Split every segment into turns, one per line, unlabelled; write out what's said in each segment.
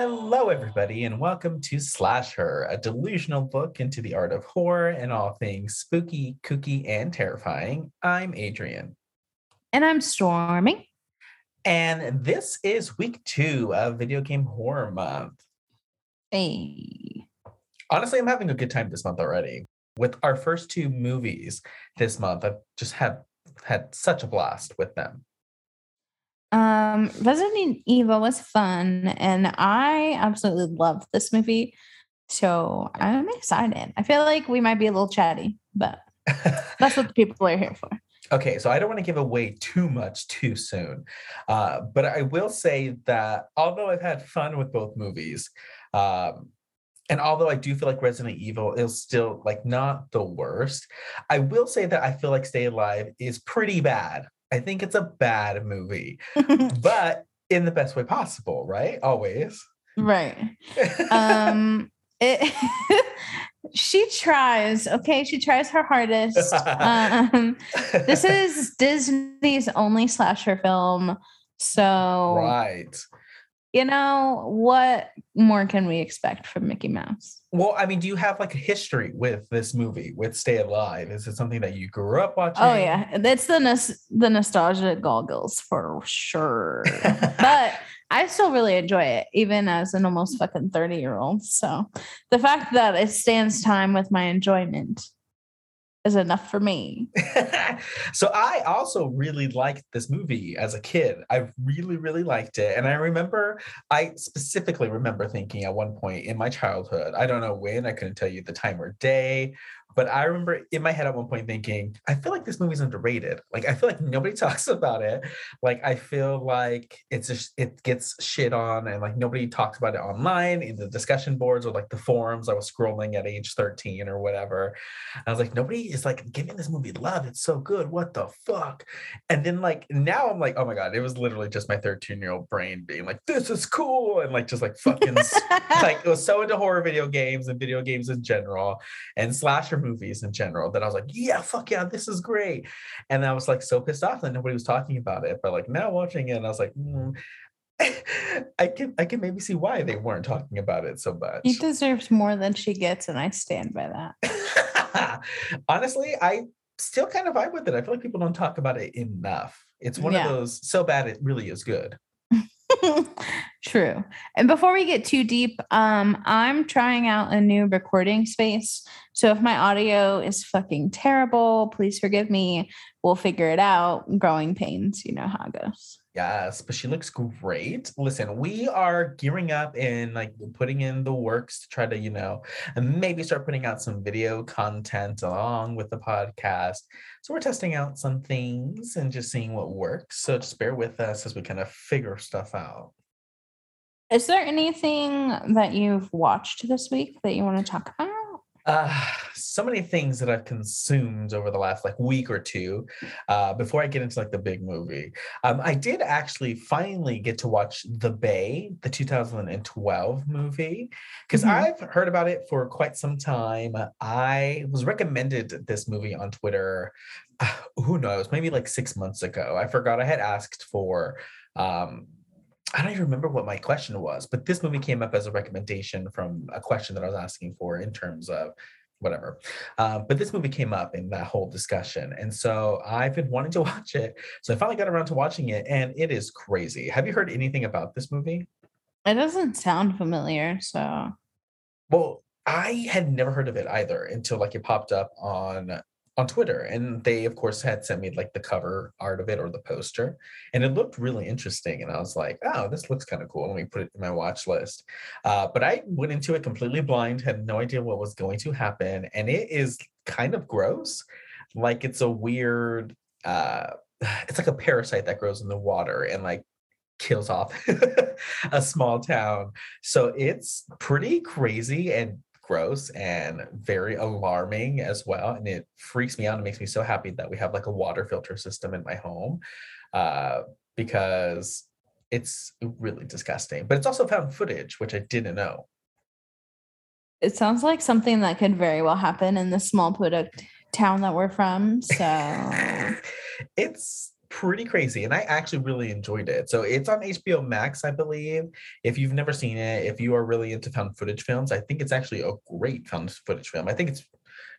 Hello, everybody, and welcome to Slash Her, a delusional look into the art of horror and all things spooky, kooky, and terrifying. I'm Adrian.
And I'm Stormy.
And this is week two of Video Game Horror Month.
Hey.
Honestly, I'm having a good time this month already. With our first two movies this month, I've just had had such a blast with them.
Um, Resident Evil was fun, and I absolutely loved this movie. So I'm excited. I feel like we might be a little chatty, but that's what the people are here for.
Okay, so I don't want to give away too much too soon, uh, but I will say that although I've had fun with both movies, um, and although I do feel like Resident Evil is still like not the worst, I will say that I feel like Stay Alive is pretty bad. I think it's a bad movie, but in the best way possible, right? Always.
Right. um it she tries, okay? She tries her hardest. um this is Disney's only slasher film. So
right
you know, what more can we expect from Mickey Mouse?
Well, I mean, do you have like a history with this movie, with Stay Alive? Is it something that you grew up watching?
Oh yeah, that's the nos- the nostalgia goggles for sure. but I still really enjoy it, even as an almost fucking thirty year old. So the fact that it stands time with my enjoyment is enough for me.
so I also really liked this movie as a kid. I really, really liked it. And I remember, I specifically remember thinking at one point in my childhood, I don't know when, I couldn't tell you the time or day, but I remember in my head at one point thinking, I feel like this movie's underrated. Like I feel like nobody talks about it. Like I feel like it's just it gets shit on and like nobody talks about it online in the discussion boards or like the forums I was scrolling at age 13 or whatever. I was like, nobody is like giving this movie love. It's so good. What the fuck? And then like now I'm like, oh my God, it was literally just my 13 year old brain being like, this is cool. And like just like fucking like it was so into horror video games and video games in general and slasher movies in general that I was like, yeah, fuck yeah, this is great. And I was like so pissed off that nobody was talking about it. But like now watching it, I was like, mm, I can I can maybe see why they weren't talking about it so much.
He deserves more than she gets, and I stand by that.
Honestly, I still kind of vibe with it. I feel like people don't talk about it enough. It's one yeah. of those so bad it really is good.
True. And before we get too deep, um, I'm trying out a new recording space. So if my audio is fucking terrible, please forgive me. We'll figure it out. Growing pains, you know how it goes.
Yes, but she looks great. Listen, we are gearing up and like putting in the works to try to, you know, maybe start putting out some video content along with the podcast. So we're testing out some things and just seeing what works. So just bear with us as we kind of figure stuff out.
Is there anything that you've watched this week that you want to talk about?
Uh, so many things that I've consumed over the last like week or two. Uh, before I get into like the big movie, um, I did actually finally get to watch The Bay, the 2012 movie, because mm-hmm. I've heard about it for quite some time. I was recommended this movie on Twitter. Uh, who knows? Maybe like six months ago. I forgot I had asked for um, I don't even remember what my question was, but this movie came up as a recommendation from a question that I was asking for in terms of whatever. Uh, but this movie came up in that whole discussion. And so I've been wanting to watch it. So I finally got around to watching it, and it is crazy. Have you heard anything about this movie?
It doesn't sound familiar. So,
well, I had never heard of it either until like it popped up on on Twitter. And they, of course, had sent me like the cover art of it or the poster. And it looked really interesting. And I was like, oh, this looks kind of cool. Let me put it in my watch list. Uh, but I went into it completely blind, had no idea what was going to happen. And it is kind of gross. Like it's a weird, uh, it's like a parasite that grows in the water and like kills off a small town. So it's pretty crazy and gross and very alarming as well. And it freaks me out. It makes me so happy that we have like a water filter system in my home uh, because it's really disgusting. But it's also found footage, which I didn't know.
It sounds like something that could very well happen in the small product town that we're from. So
it's pretty crazy and I actually really enjoyed it. So it's on HBO Max, I believe. If you've never seen it, if you are really into found footage films, I think it's actually a great found footage film. I think it's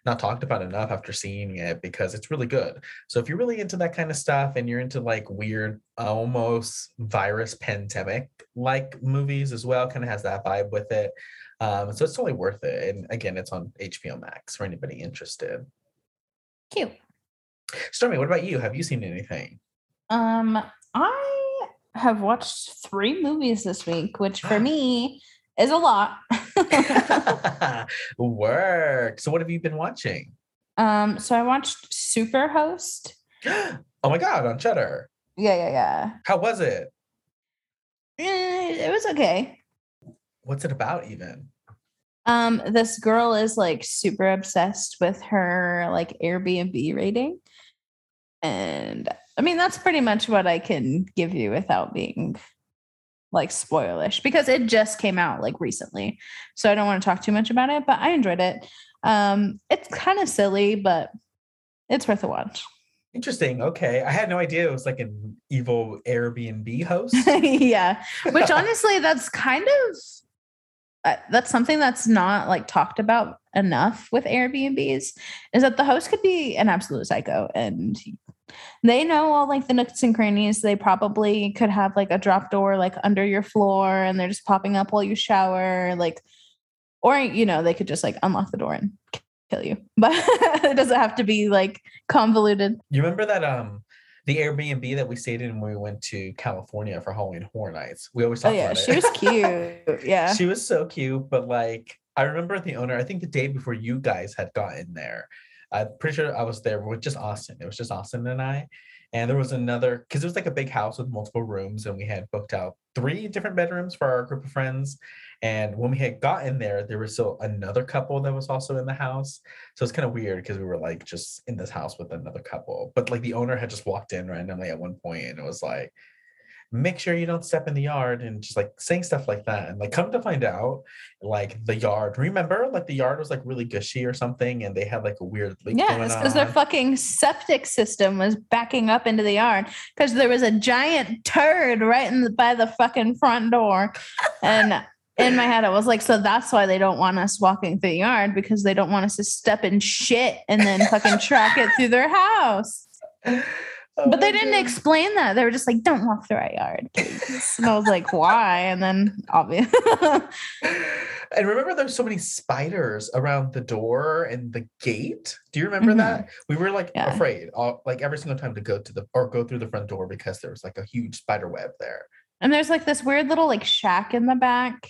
not talked about enough after seeing it because it's really good. So if you're really into that kind of stuff and you're into like weird, almost virus pandemic like movies as well, kind of has that vibe with it. Um, so it's totally worth it. And again, it's on HBO Max for anybody interested.
Cute.
Stormy, what about you? Have you seen anything?
Um, I have watched three movies this week, which for me is a lot.
Work. So what have you been watching?
um, so I watched Superhost.
oh my god, on Shudder.
Yeah, yeah, yeah.
How was it?
Eh, it was okay.
What's it about even?
Um, this girl is like super obsessed with her like Airbnb rating. And I mean, that's pretty much what I can give you without being like spoilish because it just came out like recently. So I don't want to talk too much about it, but I enjoyed it. Um, it's kind of silly, but it's worth a watch.
Interesting. Okay. I had no idea it was like an evil Airbnb host.
yeah. Which honestly, that's kind of uh, that's something that's not like talked about enough with Airbnbs is that the host could be an absolute psycho and they know all like the nooks and crannies. They probably could have like a drop door like under your floor and they're just popping up while you shower, like, or you know, they could just like unlock the door and kill you. But it doesn't have to be like convoluted.
You remember that um the Airbnb that we stayed in when we went to California for Halloween Horror Nights? We always talk
Oh yeah,
about
she
it.
was cute. Yeah.
she was so cute, but like I remember the owner, I think the day before you guys had gotten there, I'm pretty sure I was there with just Austin. It was just Austin and I. And there was another because it was like a big house with multiple rooms, and we had booked out three different bedrooms for our group of friends. And when we had gotten there, there was still another couple that was also in the house. So it's kind of weird because we were like just in this house with another couple. But like the owner had just walked in randomly at one point and it was like, make sure you don't step in the yard and just like saying stuff like that. And like come to find out, like the yard, remember like the yard was like really gushy or something, and they had like a weird leak
Yeah, it's because their fucking septic system was backing up into the yard because there was a giant turd right in the, by the fucking front door. And in my head, I was like, so that's why they don't want us walking through the yard because they don't want us to step in shit and then fucking track it through their house.
Oh
But they didn't
God.
explain that. They were just like, don't walk through our yard. And I was like, why? And then obvious.
and remember there's so many spiders around the door and the gate do you remember
Mhm.
that we were like
Yeah.
afraid all, like every single time to go to the or go through the front door because there was like a huge spider web there
and there's like this weird little like shack in the back.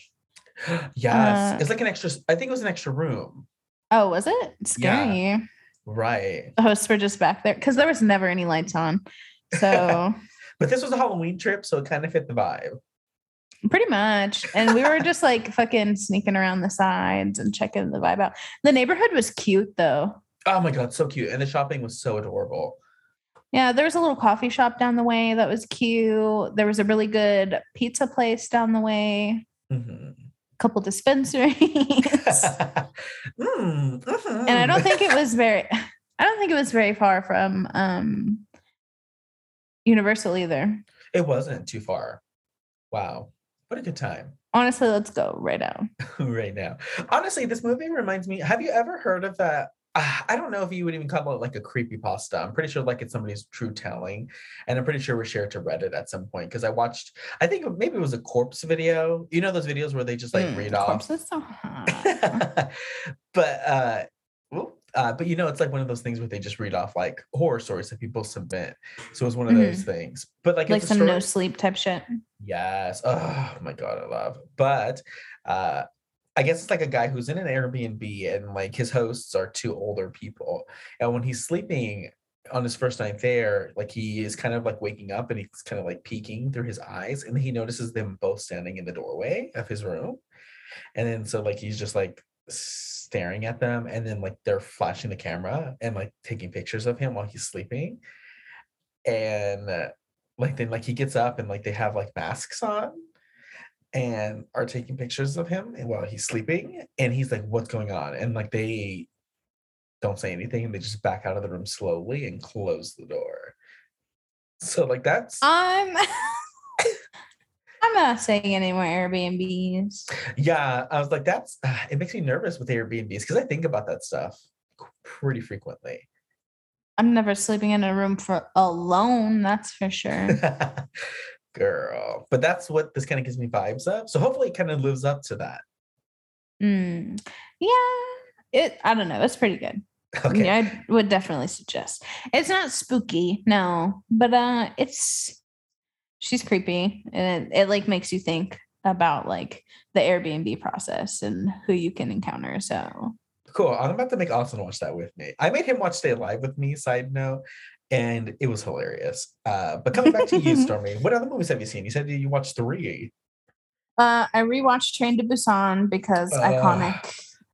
yes
Uh,
it's like an extra i think it was an extra room
Oh, was it?
Yeah.
Scary.
Right
the hosts were just back there because there was never any lights on. So
but this was a halloween trip so it kind of fit the vibe
pretty much. And we were just like fucking sneaking around the sides and checking the vibe out. The neighborhood was cute though.
oh my god so cute and the shopping was so adorable
Yeah, there was a little coffee shop down the way that was cute. There was a really good pizza place down the way,
Mhm.
Couple dispensaries.
Mm,
and I don't think it was very I don't think it was very far from um Universal either.
it wasn't too far wow what a good time
Honestly, let's go right now.
right now. Honestly, this movie reminds me. Have you ever heard of that? Uh, I don't know if you would even call it like a creepy pasta. I'm pretty sure like it's somebody's true telling, and I'm pretty sure we shared to Reddit at some point because I watched. I think maybe it was a corpse video. You know those videos where they just like
Mm,
read off.
corpses so hot.
but uh, whoop, uh, but you know, it's like one of those things where they just read off like horror stories that people submit. So it's one of those things. But like,
Mm-hmm. like some no sleep type shit.
Yes. Oh my god, I love. But uh I guess it's like a guy who's in an Airbnb and like his hosts are two older people. And when he's sleeping on his first night there, like he is kind of like waking up and he's kind of like peeking through his eyes and he notices them both standing in the doorway of his room. And then so like he's just like staring at them and then like they're flashing the camera and like taking pictures of him while he's sleeping. And like then like he gets up and like they have like masks on and are taking pictures of him while he's sleeping and he's like what's going on and like they don't say anything and they just back out of the room slowly and close the door So like that's
I'm I'm not saying any more Airbnbs.
yeah. I was like that's uh, it makes me nervous with Airbnbs because I think about that stuff pretty frequently.
I'm never sleeping in a room for alone, that's for sure.
Girl, but that's what this kind of gives me vibes of. So hopefully it kind of lives up to that.
Mm, yeah, it I don't know. It's pretty good.
Okay.
Yeah, I would definitely suggest. It's not spooky, no, but uh it's she's creepy and it, it like makes you think about like the Airbnb process and who you can encounter. So
Cool. I'm about to make Austin watch that with me. I made him watch Stay Alive with me, side note, and it was hilarious. Uh, but coming back to you, Stormy, what other movies have you seen? You said you watched three.
uh I rewatched Train to Busan because
Ugh,
iconic.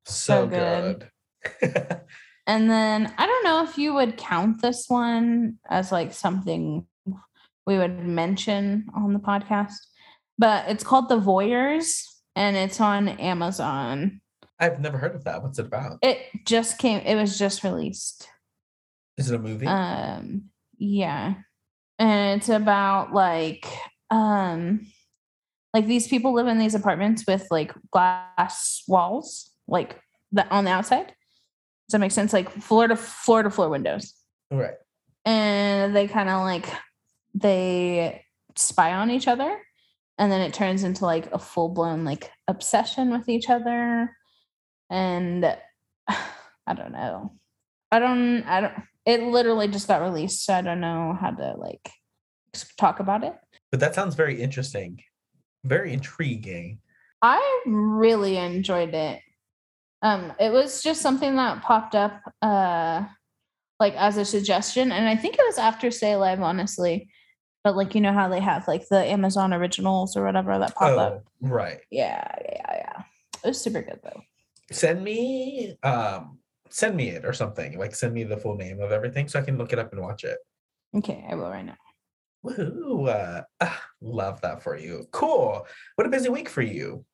So,
So good.
good.
And then I don't know if you would count this one as like something we would mention on the podcast, but it's called The Voyeurs and it's on Amazon.
I've never heard of that. What's it about?
It just came, it was just released.
Is it a movie?
Um, yeah. And it's about like, um, like these people live in these apartments with like glass walls, like the on the outside. Does that make sense? Like floor to floor to floor windows.
right.
and they kind of like they spy on each other and then it turns into like a full-blown like obsession with each other and i don't know i don't i don't it literally just got released so i don't know how to like talk about it
But that sounds very interesting. Very intriguing.
I really enjoyed it. Um, it was just something that popped up uh like as a suggestion. And I think it was after Stay Alive, honestly. But like you know how they have like the Amazon originals or whatever that pop up.
Oh, right.
Yeah, yeah, yeah. It was super good though.
Send me um send me it or something. Like send me the full name of everything so I can look it up and watch it.
Okay, I will right now.
Woohoo. Uh, ah, love that for you. Cool. What a busy week for you.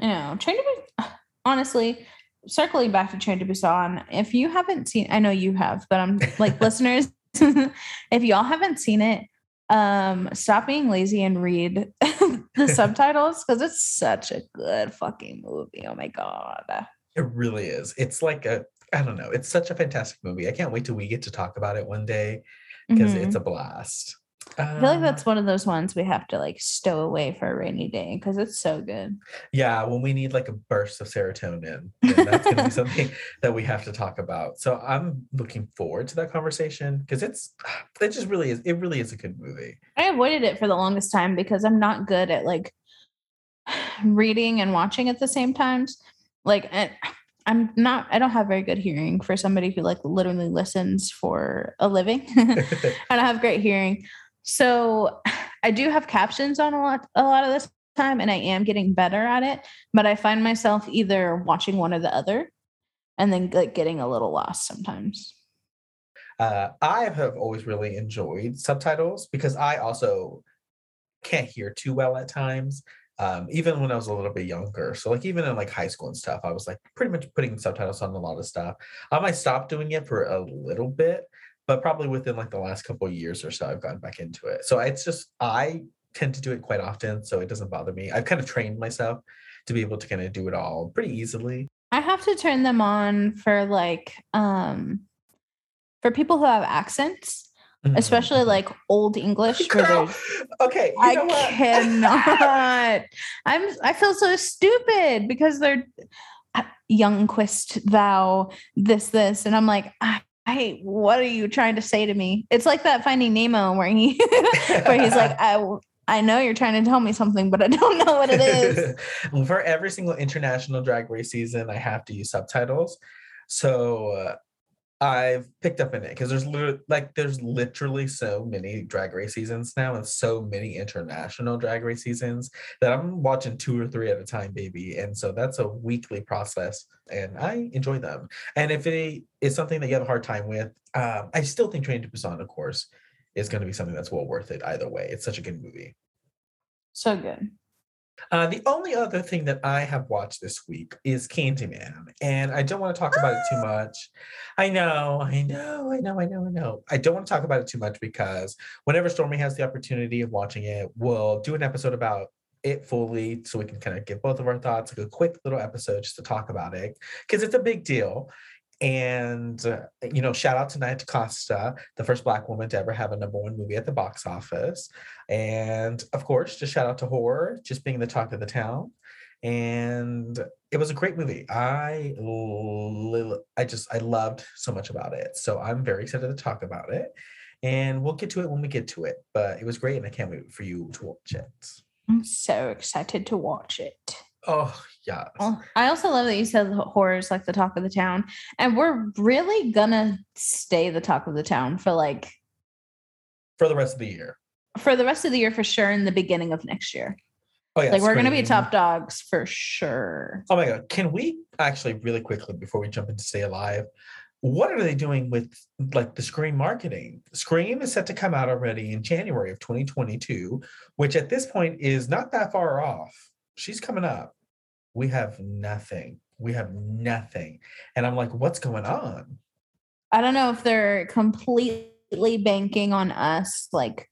I know. Train to honestly, circling back to Train to Busan, if you haven't seen, I know you have, but I'm like listeners, if y'all haven't seen it, um, stop being lazy and read the subtitles because it's such a good fucking movie. Oh my god.
It really is. It's like a I don't know. It's such a fantastic movie. I can't wait till we get to talk about it one day because
Mhm.
it's a blast.
I feel like that's one of those ones we have to like stow away for a rainy day because it's so good.
yeah. When we need like a burst of serotonin, that's going to be something that we have to talk about. So I'm looking forward to that conversation because it's it just really is. It really is a good movie.
I avoided it for the longest time because I'm not good at like reading and watching at the same times. Like I'm not I don't have very good hearing for somebody who like literally listens for a living. I don't have great hearing. So I do have captions on a lot a lot of this time and I am getting better at it, but I find myself either watching one or the other and then like getting a little lost sometimes.
uh, I have always really enjoyed subtitles because I also can't hear too well at times. Um, even when I was a little bit younger, so like even in like high school and stuff, I was like pretty much putting subtitles on a lot of stuff. Um, I might stop doing it for a little bit, but probably within like the last couple of years or so, I've gotten back into it. So it's just I tend to do it quite often, so it doesn't bother me. I've kind of trained myself to be able to kind of do it all pretty easily.
I have to turn them on for like um for people who have accents, especially
mhm.
like old English
Girl, okay, you
I
know what?
cannot. I'm I feel so stupid because they're uh, young quist thou this this and I'm like I, I what are you trying to say to me? It's like that Finding Nemo where he where he's like I I know you're trying to tell me something but I don't know what it is.
For every single international drag race season, I have to use subtitles. So uh, I've picked up in it because there's literally like there's literally so many drag race seasons now and so many international drag race seasons that I'm watching two or three at a time, baby. And so that's a weekly process, and I enjoy them. And if it is something that you have a hard time with, um, I still think Train to Busan, of course, is going to be something that's well worth it either way. It's such a good movie.
So good.
Uh, the only other thing that I have watched this week is Candyman, and I don't want to talk about it too much. I know, I know, I know, I know, I know. I don't want to talk about it too much because whenever Stormy has the opportunity of watching it, we'll do an episode about it fully so we can kind of give both of our thoughts, like a quick little episode just to talk about it because it's a big deal. And, uh, you know, shout out to Costa, the first Black woman to ever have a number one movie at the box office. And of course, just shout out to horror, just being the talk of the town. And it was a great movie. I, I just, I loved so much about it. So I'm very excited to talk about it. And we'll get to it when we get to it. But it was great, and I can't wait for you to watch it.
I'm so excited to watch it.
Oh, yeah.
Oh, well, I also love that you said horror is like the talk of the town. And we're really gonna stay the talk of the town for like
for the rest of the year.
For the rest of the year for sure in the beginning of next year.
Oh yeah.
Like we're gonna be top dogs for sure.
Oh my god. Can we actually really quickly before we jump into Stay Alive? What are they doing with like the Scream marketing? Scream is set to come out already in January of 2022, which at this point is not that far off. She's coming up we have nothing. We have nothing. And I'm like, what's going on?
I don't know if they're completely banking on us, like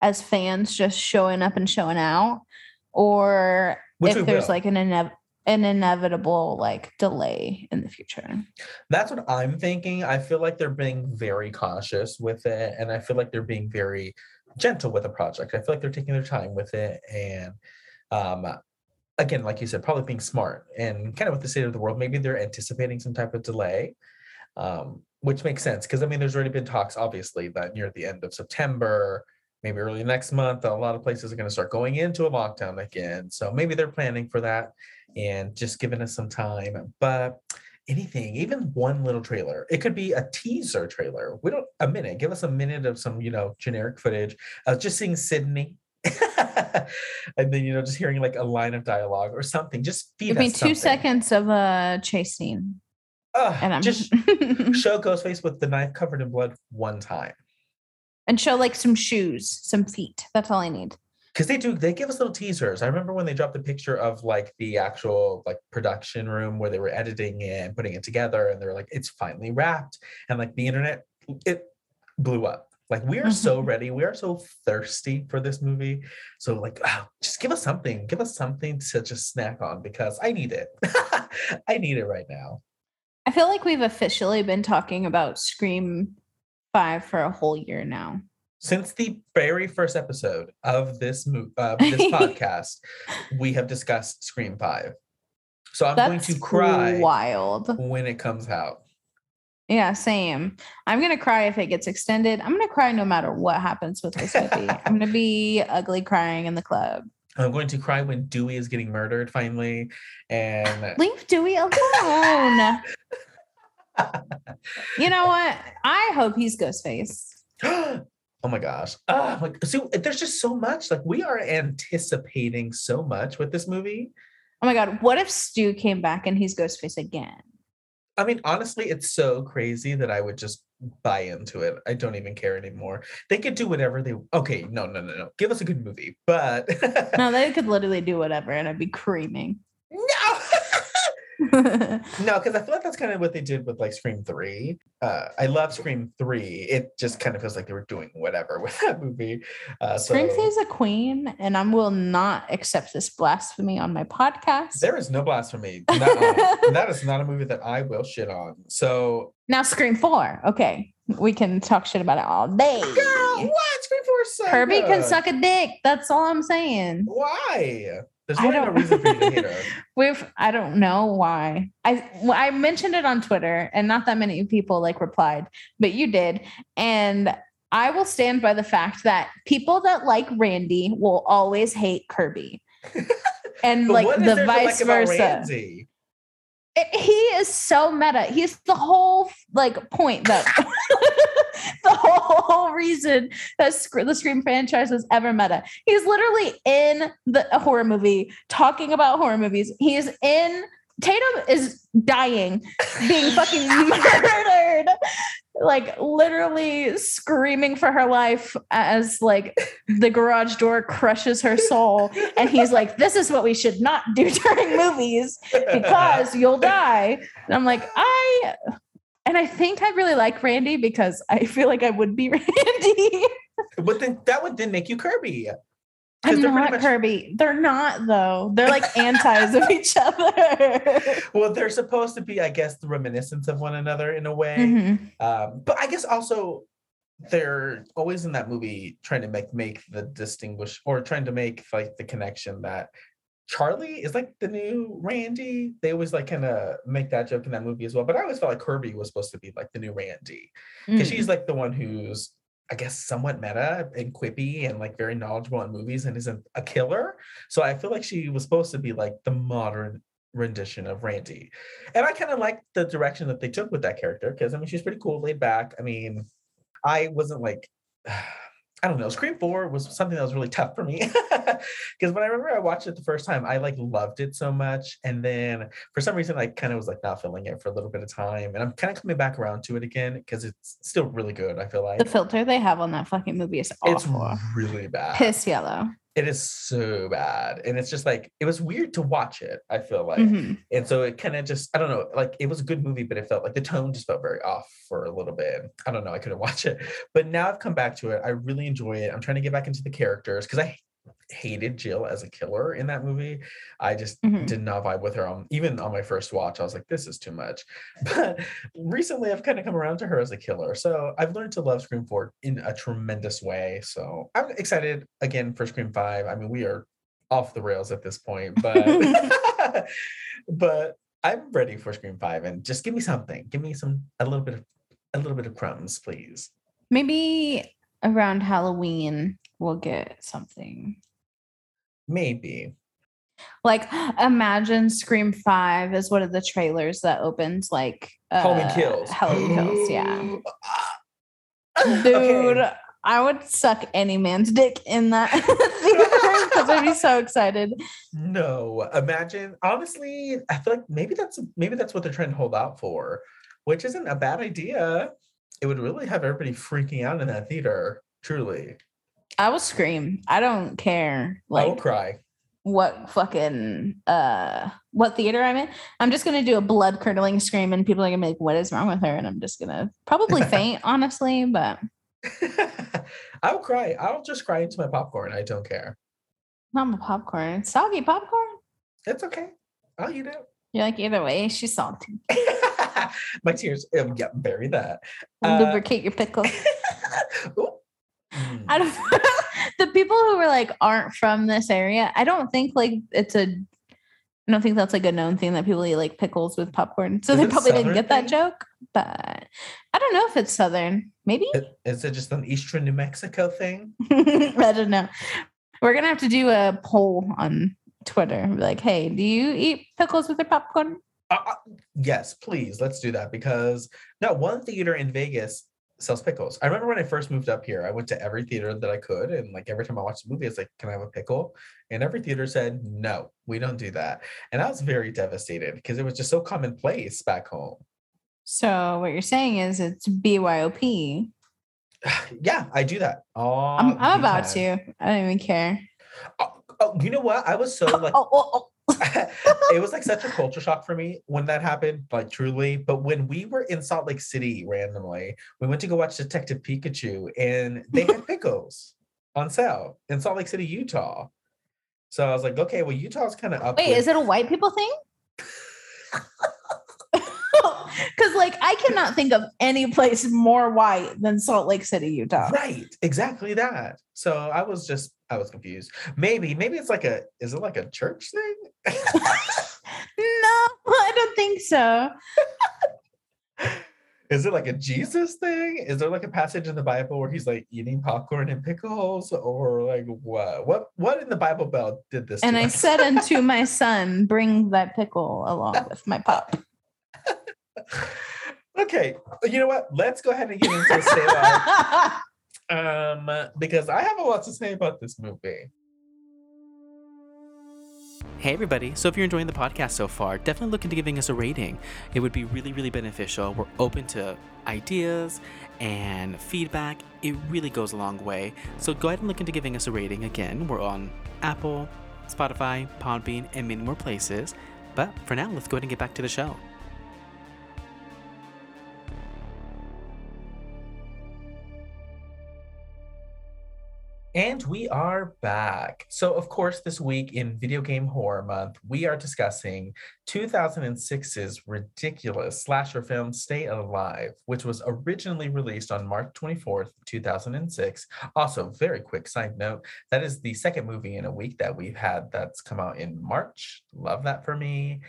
as fans, just showing up and showing out, or Which if there's will. like an inev- an inevitable like delay in the future.
That's what I'm thinking. I feel like they're being very cautious with it, and I feel like they're being very gentle with the project. I feel like they're taking their time with it, and um, again, like you said, probably being smart and kind of with the state of the world, maybe they're anticipating some type of delay, um, which makes sense because I mean, there's already been talks, obviously, that near the end of September, maybe early next month, a lot of places are going to start going into a lockdown again. So maybe they're planning for that and just giving us some time. But anything, even one little trailer, it could be a teaser trailer. We don't a minute. Give us a minute of some, you know, generic footage. Just seeing Sydney and then you know just hearing like a line of dialogue or something just feed
Give
me
two seconds of a chase scene.
And i'm just show ghostface with the knife covered in blood one time.
And show like some shoes some feet. That's all i need.
Because they do they give us little teasers. I remember when they dropped the picture of like the actual like production room where they were editing it and putting it together and they're like it's finally wrapped. And like the internet it blew up like we are so mm-hmm. ready. We are so thirsty for this movie. So like, oh, just give us something. Give us something to just snack on because I need it. I need it right now.
I feel like we've officially been talking about Scream 5 for a whole year now.
Since the very first episode of this mo- uh, this podcast, we have discussed Scream 5. So I'm That's going to cry
wild
when it comes out.
Yeah, same. I'm gonna cry if it gets extended. I'm gonna cry no matter what happens with this movie. I'm gonna be ugly crying in the club.
I'm going to cry when Dewey is getting murdered finally, and
leave Dewey alone. you know what? I hope he's Ghostface.
oh my gosh! Uh, like, so there's just so much. Like we are anticipating so much with this movie.
Oh my god! What if Stu came back and he's Ghostface again?
I mean, honestly, it's so crazy that I would just buy into it. I don't even care anymore. They could do whatever they okay, no, no, no, no. Give us a good movie. But
no, they could literally do whatever and I'd be creaming.
No. no, because I feel like that's kind of what they did with like Scream 3. Uh, I love Scream 3. It just kind of feels like they were doing whatever with that movie. Uh,
Scream so, 3 is a queen, and I will not accept this blasphemy on my podcast.
There is no blasphemy. that is not a movie that I will shit on. So
now Scream 4. Okay. We can talk shit about it all day.
Girl, what? Scream 4 is so
Kirby
good.
can suck a dick. That's all I'm saying.
Why? There's really no reason for you to hate her.
We've I don't know why. I I mentioned it on Twitter and not that many people like replied, but you did. And I will stand by the fact that people that like Randy will always hate Kirby. And like the vice like versa he is so meta. He's the whole like point that the whole reason that the Scream franchise was ever meta. He's literally in the horror movie talking about horror movies. He's in Tatum is dying, being fucking murdered. like literally screaming for her life as like the garage door crushes her soul. And he's like this is what we should not do during movies because you'll die. And i'm like i and i think i really like randy because i feel like i would be randy.
But then that would then make you kirby
i'm
they're
not
much-
kirby? They're not though. They're like antis of each other.
Well they're supposed to be i guess the reminiscence of one another in a way.
Mhm.
um but i guess also they're always in that movie trying to make make the distinguish or trying to make like the connection that charlie is like the new randy. They always like kind of make that joke in that movie as well. But i always felt like kirby was supposed to be like the new randy. Because
Mm.
she's like the one who's i guess somewhat meta and quippy and like very knowledgeable in movies and isn't a killer. So i feel like she was supposed to be like the modern rendition of randy. And i kind of like the direction that they took with that character because i mean she's pretty cool laid back. I mean i wasn't like I don't know. Scream Four was something that was really tough for me because when I remember I watched it the first time, I like loved it so much, and then for some reason I kind of was like not feeling it for a little bit of time, and I'm kind of coming back around to it again because it's still really good. I feel like
the filter they have on that fucking movie is awful.
it's really bad.
piss yellow
It is so bad, and it's just like it was weird to watch it. I feel like,
Mhm.
and so it kind of just I don't know, like it was a good movie, but it felt like the tone just felt very off for a little bit. I don't know, I couldn't watch it, but now I've come back to it. I really enjoy it. I'm trying to get back into the characters because I hated Jill as a killer in that movie. I just
Mhm.
did not vibe with her. On, even on my first watch, I was like, this is too much. But recently, I've kind of come around to her as a killer. So I've learned to love Scream 4 in a tremendous way. So I'm excited again for Scream 5. I mean, we are off the rails at this point, but but I'm ready for Scream 5 and just give me something. Give me some a little bit of a little bit of crumbs, please.
maybe around halloween we'll get something
Maybe.
like imagine scream 5 is one of the trailers that opens like
Halloween
uh,
Kills.
halloween kills yeah
Ah.
dude
Okay.
i would suck any man's dick in that because i'd be so excited
No, imagine. Honestly, I feel like maybe that's maybe that's what they're trying to hold out for, which isn't a bad idea. It would really have everybody freaking out in that theater. Truly,
i will scream i don't care
I will
like
cry.
what fucking uh what theater I'm in. I'm just gonna do a blood curdling scream and people are gonna be like, what is wrong with her? And I'm just gonna probably faint, honestly, but
I will cry. I'll just cry into my popcorn. I don't care.
not my popcorn. Soggy popcorn.
It's okay. I'll eat it.
You're like, either way, she's salty.
my tears. Um, yeah, bury that. Uh,
Lubricate your pickle.
Mm.
I don't the people who were like aren't from this area, I don't think like it's a I don't think that's like a known thing that people eat like pickles with popcorn. So
Is
they probably didn't get that joke. But I don't know if it's southern. Maybe
Is it just an Eastern New Mexico thing?
I don't know. We're gonna have to do a poll on Twitter. Be Like, hey, do you eat pickles with your popcorn?
Uh, uh, yes, please. Let's do that because no one theater in Vegas sells pickles. I remember when I first moved up here, I went to every theater that I could, and like every time I watched a movie, it's like, "Can I have a pickle?" And every theater said, "No, we don't do that." And I was very devastated because it was just so commonplace back home.
So what you're saying is it's BYOP.
yeah, I do that.
I'm, I'm about to. I don't even care.
Oh, oh, you know what? I was so like.
Oh, oh, oh.
it was like such a culture shock for me when that happened, like truly. But when we were in Salt Lake City randomly, we went to go watch Detective Pikachu and they had pickles on sale in Salt Lake City, Utah. So I was like, okay, well, Utah's kind of up.
Wait,
with-
is it a white people thing? Because like I cannot think of any place more white than Salt Lake City, Utah.
right? Exactly that. So I was just, I was confused. Maybe, maybe it's like a, is it like a church thing?
No, I don't think so.
Is it like a Jesus thing? Is there like a passage in the Bible where he's like eating popcorn and pickles, or like what? What? What in the Bible Belt did this?
And I
us?
said unto my son, bring that pickle along with my pop.
okay, you know what? Let's go ahead and get into Alive, um, because I have a lot to say about this movie.
Hey everybody, so if you're enjoying the podcast so far, definitely look into giving us a rating. It would be really, really beneficial. We're open to ideas and feedback. It really goes a long way. So go ahead and look into giving us a rating. Again, we're on Apple, Spotify, Podbean, and many more places. But for now, let's go ahead and get back to the show.
And we are back. So, of course, this week in Video Game Horror Month, we are discussing 2006's ridiculous slasher film Stay Alive, which was originally released on March 24th, 2006. Also, very quick side note that is the second movie in a week that we've had that's come out in March. Love that for me.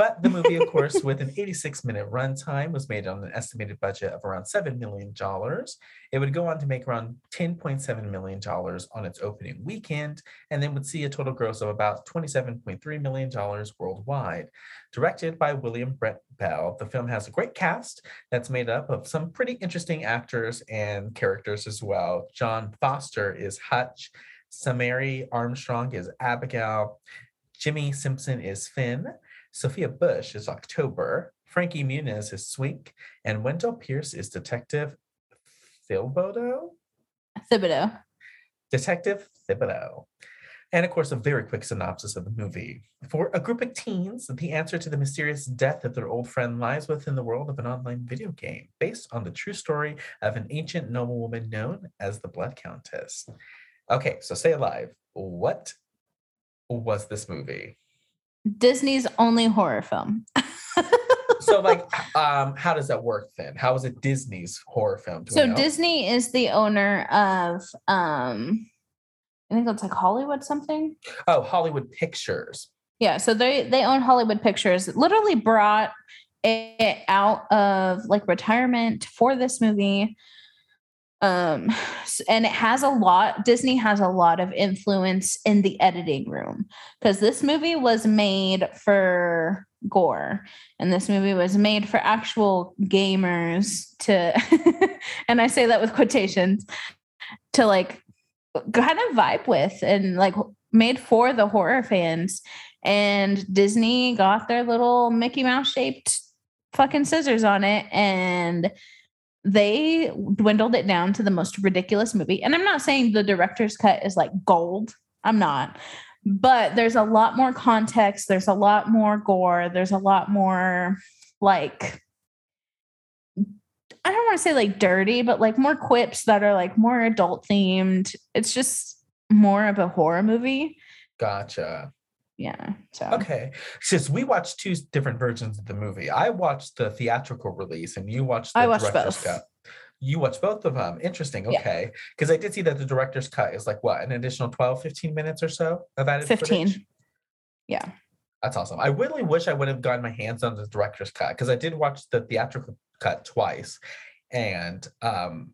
But the movie, of course, with an 86 minute runtime, was made on an estimated budget of around $7 million. It would go on to make around $10.7 million on its opening weekend, and then would see a total gross of about $27.3 million worldwide. Directed by William Brent Bell, the film has a great cast that's made up of some pretty interesting actors and characters as well. John Foster is Hutch, Samaire Armstrong is Abigail, Jimmi Simpson is Finn. Sophia Bush is October, Frankie Muniz is Swink, and Wendell Pierce is Detective Thibodeau?
Thibodeau.
Detective Thibodeau. And of course, a very quick synopsis of the movie. For a group of teens, the answer to the mysterious death of their old friend lies within the world of an online video game based on the true story of an ancient noblewoman known as the Blood Countess. Okay, so stay alive. What was this movie?
Disney's only horror film.
so like um how does that work then? How is it disney's horror film?
Do so disney is the owner of um i think it's like hollywood something.
Oh hollywood pictures.
Yeah so they they own hollywood pictures. Literally brought it out of like retirement for this movie um and it has a lot disney has a lot of influence in the editing room because this movie was made for gore and this movie was made for actual gamers to and i say that with quotations to like kind of vibe with and like made for the horror fans and disney got their little mickey mouse shaped fucking scissors on it and they dwindled it down to the most ridiculous movie. And I'm not saying the director's cut is like gold. I'm not. But there's a lot more context, there's a lot more gore, there's a lot more like I don't want to say like dirty, but like more quips that are like more adult themed. It's just more of a horror movie.
Gotcha
yeah. So
okay, since we watched two different versions of the movie, I watched the theatrical release, and you watched the
I watched director's both.
cut. You watched both of them. Interesting. Okay. Because yeah. I did see that the director's cut is like what, an additional 12, 15 minutes or so of added 15. Footage?
Yeah.
That's awesome. I really wish I would have gotten my hands on the director's cut because I did watch the theatrical cut twice. And um,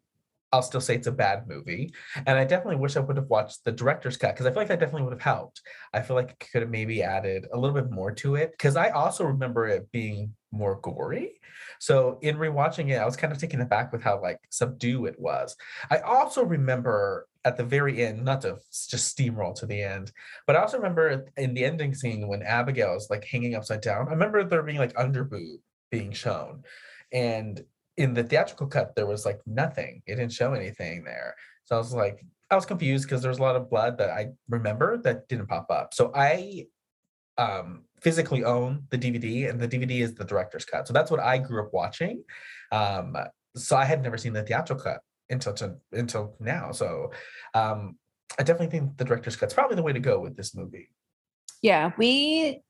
I'll still say it's a bad movie. And I definitely wish I would have watched the director's cut because I feel like that definitely would have helped. I feel like it could have maybe added a little bit more to it because I also remember it being more gory. So in rewatching it, I was kind of taken aback with how like subdue it was. I also remember at the very end, not to just steamroll to the end, but I also remember in the ending scene when Abigail is like hanging upside down. I remember there being like underboob being shown. And in the theatrical cut there was like nothing. It didn't show anything there. So i was like i was confused because there was a lot of blood that i remember that didn't pop up. So i um physically own the dvd and the dvd is the director's cut. So that's what i grew up watching. Um so i had never seen the theatrical cut until to, until now. So um i definitely think the director's cut's probably the way to go with this movie.
Yeah we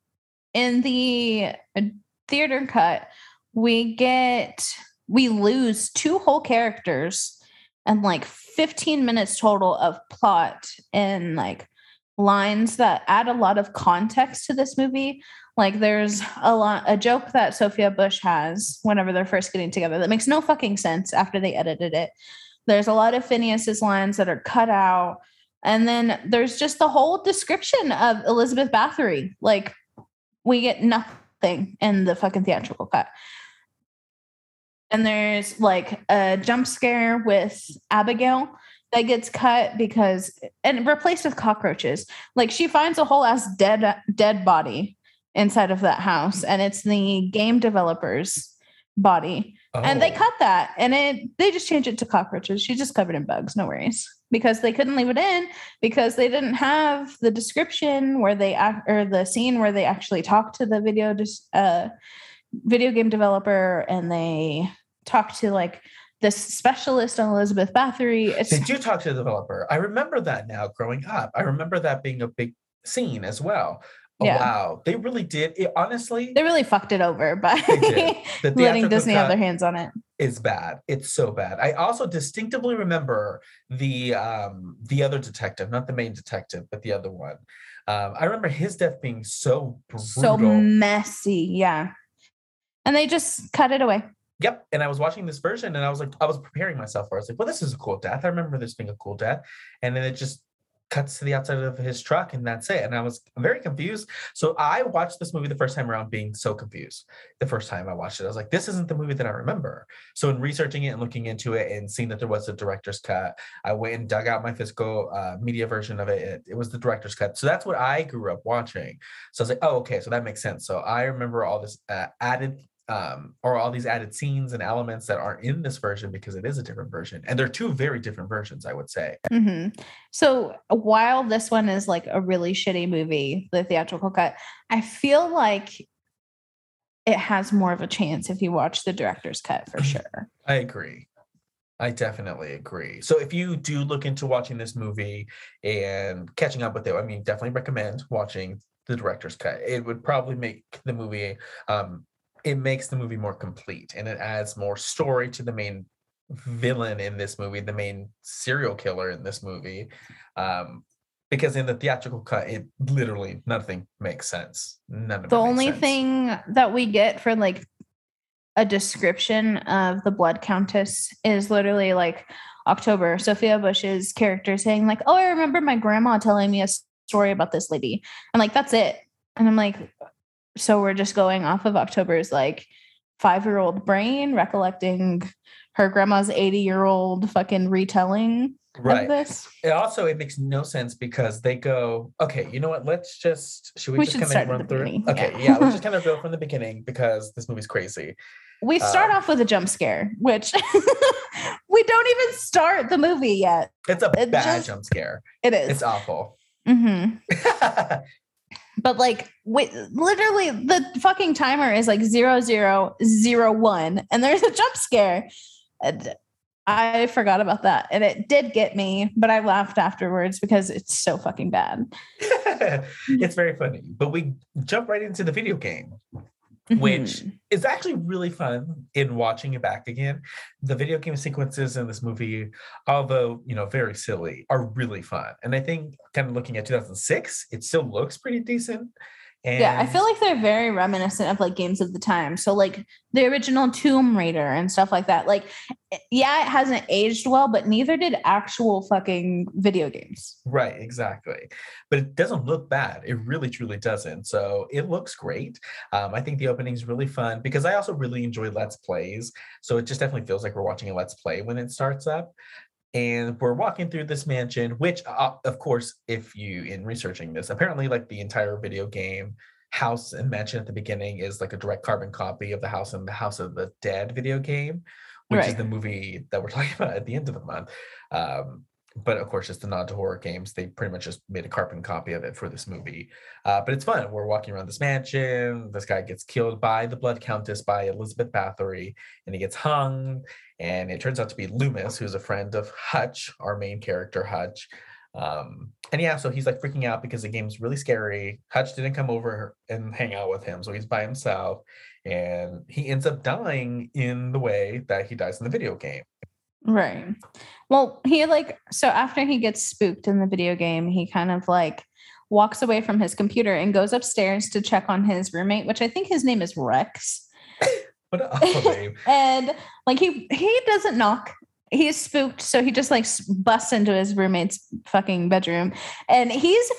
in the uh, theater cut we get we lose two whole characters and like 15 minutes total of plot and like lines that add a lot of context to this movie. Like there's a lot a joke that Sophia Bush has whenever they're first getting together that makes no fucking sense after they edited it. There's a lot of Phineas's lines that are cut out. And then there's just the whole description of Elizabeth Bathory. Like we get nothing in the fucking theatrical cut and there's like a jump scare with Abigail that gets cut because and replaced with cockroaches. Like she finds a whole ass dead dead body inside of that house, and it's the game developer's body. And they
Oh.
cut that and it they just changed it to cockroaches. She's just covered in bugs, no worries. Because they couldn't leave it in because they didn't have the description where they act or the scene where they actually talk to the video just uh video game developer and they talk to like this specialist on Elizabeth Bathory. It's
They do talk to the developer. I remember that now growing up. I remember that being a big scene as well. Oh,
Yeah.
wow. They really did. It, honestly,
they really fucked it over by
the
letting Disney have their hands on it.
is bad. It's so bad. I also distinctively remember the um the other detective, not the main detective, but the other one. Um, I remember his death being so brutal.
So messy, yeah. And they just cut it away.
Yep. And I was watching this version and I was like, I was preparing myself for it. I was like, well, this is a cool death. I remember this being a cool death. And then it just cuts to the outside of his truck and that's it. And I was very confused. So I watched this movie the first time around being so confused. The first time I watched it, I was like, this isn't the movie that I remember. So in researching it and looking into it and seeing that there was a director's cut, I went and dug out my physical uh, media version of it. it. It was the director's cut. So that's what I grew up watching. So I was like, oh, okay. So that makes sense. So I remember all this uh, added um, or all these added scenes and elements that aren't in this version because it is a different version. And they're two very different versions, I would say.
hmm So while this one is like a really shitty movie, the theatrical cut, I feel like it has more of a chance if you watch the director's cut for sure.
I agree. I definitely agree. So if you do look into watching this movie and catching up with it, I mean, definitely recommend watching the director's cut. It would probably make the movie um it makes the movie more complete and it adds more story to the main villain in this movie, the main serial killer in this movie. Um because in the theatrical cut, it literally nothing makes sense. None of
The only
sense.
thing that we get for like a description of the blood countess is literally like October, Sophia Bush's character saying, like, oh, I remember my grandma telling me a story about this lady. And like, that's it. And I'm like, so we're just going off of October's like five year old brain, recollecting her grandma's 80 year old fucking retelling of
right.
this.
It also it makes no sense because they go, okay, you know what? Let's just should we,
We
just kind of run through
beginning.
Okay,
yeah.
yeah. let's just kind of go from the beginning because this movie's crazy.
We start
Um,
off with a jump scare, which we don't even start the movie yet.
It's a
It
bad
just-
jump scare.
It is.
It's awful.
hmm But like, wait, literally, the fucking timer is like zero zero zero one, and there's a jump scare. And I forgot about that, and it did get me, but I laughed afterwards because it's so fucking bad.
it's very funny. But we jump right into the video game. Which-
Mhm.
It's actually really fun in watching it back again. The video game sequences in this movie, although you know very silly, are really fun. And I think kind of looking at 2006, it still looks pretty decent. And
yeah, I feel like they're very reminiscent of like games of the time. So like the original Tomb Raider and stuff like that. Like, eh, yeah, it hasn't aged well, but neither did actual fucking video games.
Right, exactly. But it doesn't look bad. It really, truly doesn't. So it looks great. Um, I think the opening is really fun because I also really enjoy Let's Plays. So it just definitely feels like we're watching a Let's Play when it starts up. And we're walking through this mansion, which, uh, of course, if you in researching this, apparently, like the entire video game house and mansion at the beginning is like a direct carbon copy of the house and the House of the Dead video game, which is the movie that we're talking about at the end of the month. Um, but of course, it's the nod to horror games. They pretty much just made a carbon copy of it for this movie. Uh, but it's fun. We're walking around this mansion. This guy gets killed by the Blood Countess by Elizabeth Bathory, and he gets hung. And it turns out to be Loomis, who's a friend of Hutch, our main character, Hutch. Um, and yeah, so he's like freaking out because the game's really scary. Hutch didn't come over and hang out with him, so he's by himself. And he ends up dying in the way that he dies in the video game.
Right. Well, he like so after he gets spooked in the video game, he kind of like walks away from his computer and goes upstairs to check on his roommate, which I think his name is Rex.
What an awful name.
And like he he doesn't knock. He's spooked, so he just like busts into his roommate's fucking bedroom, and he's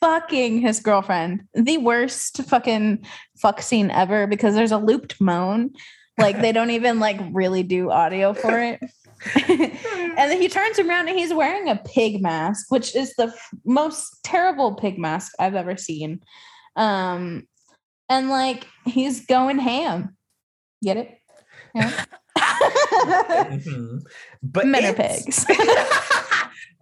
fucking his girlfriend. The worst fucking fuck scene ever because there's a looped moan. Like they don't even like really do audio for it. and then he turns around and he's wearing a pig mask, which is the f- most terrible pig mask I've ever seen. Um, and like he's going ham. Get it? Yeah.
Mhm. But
Men are pigs.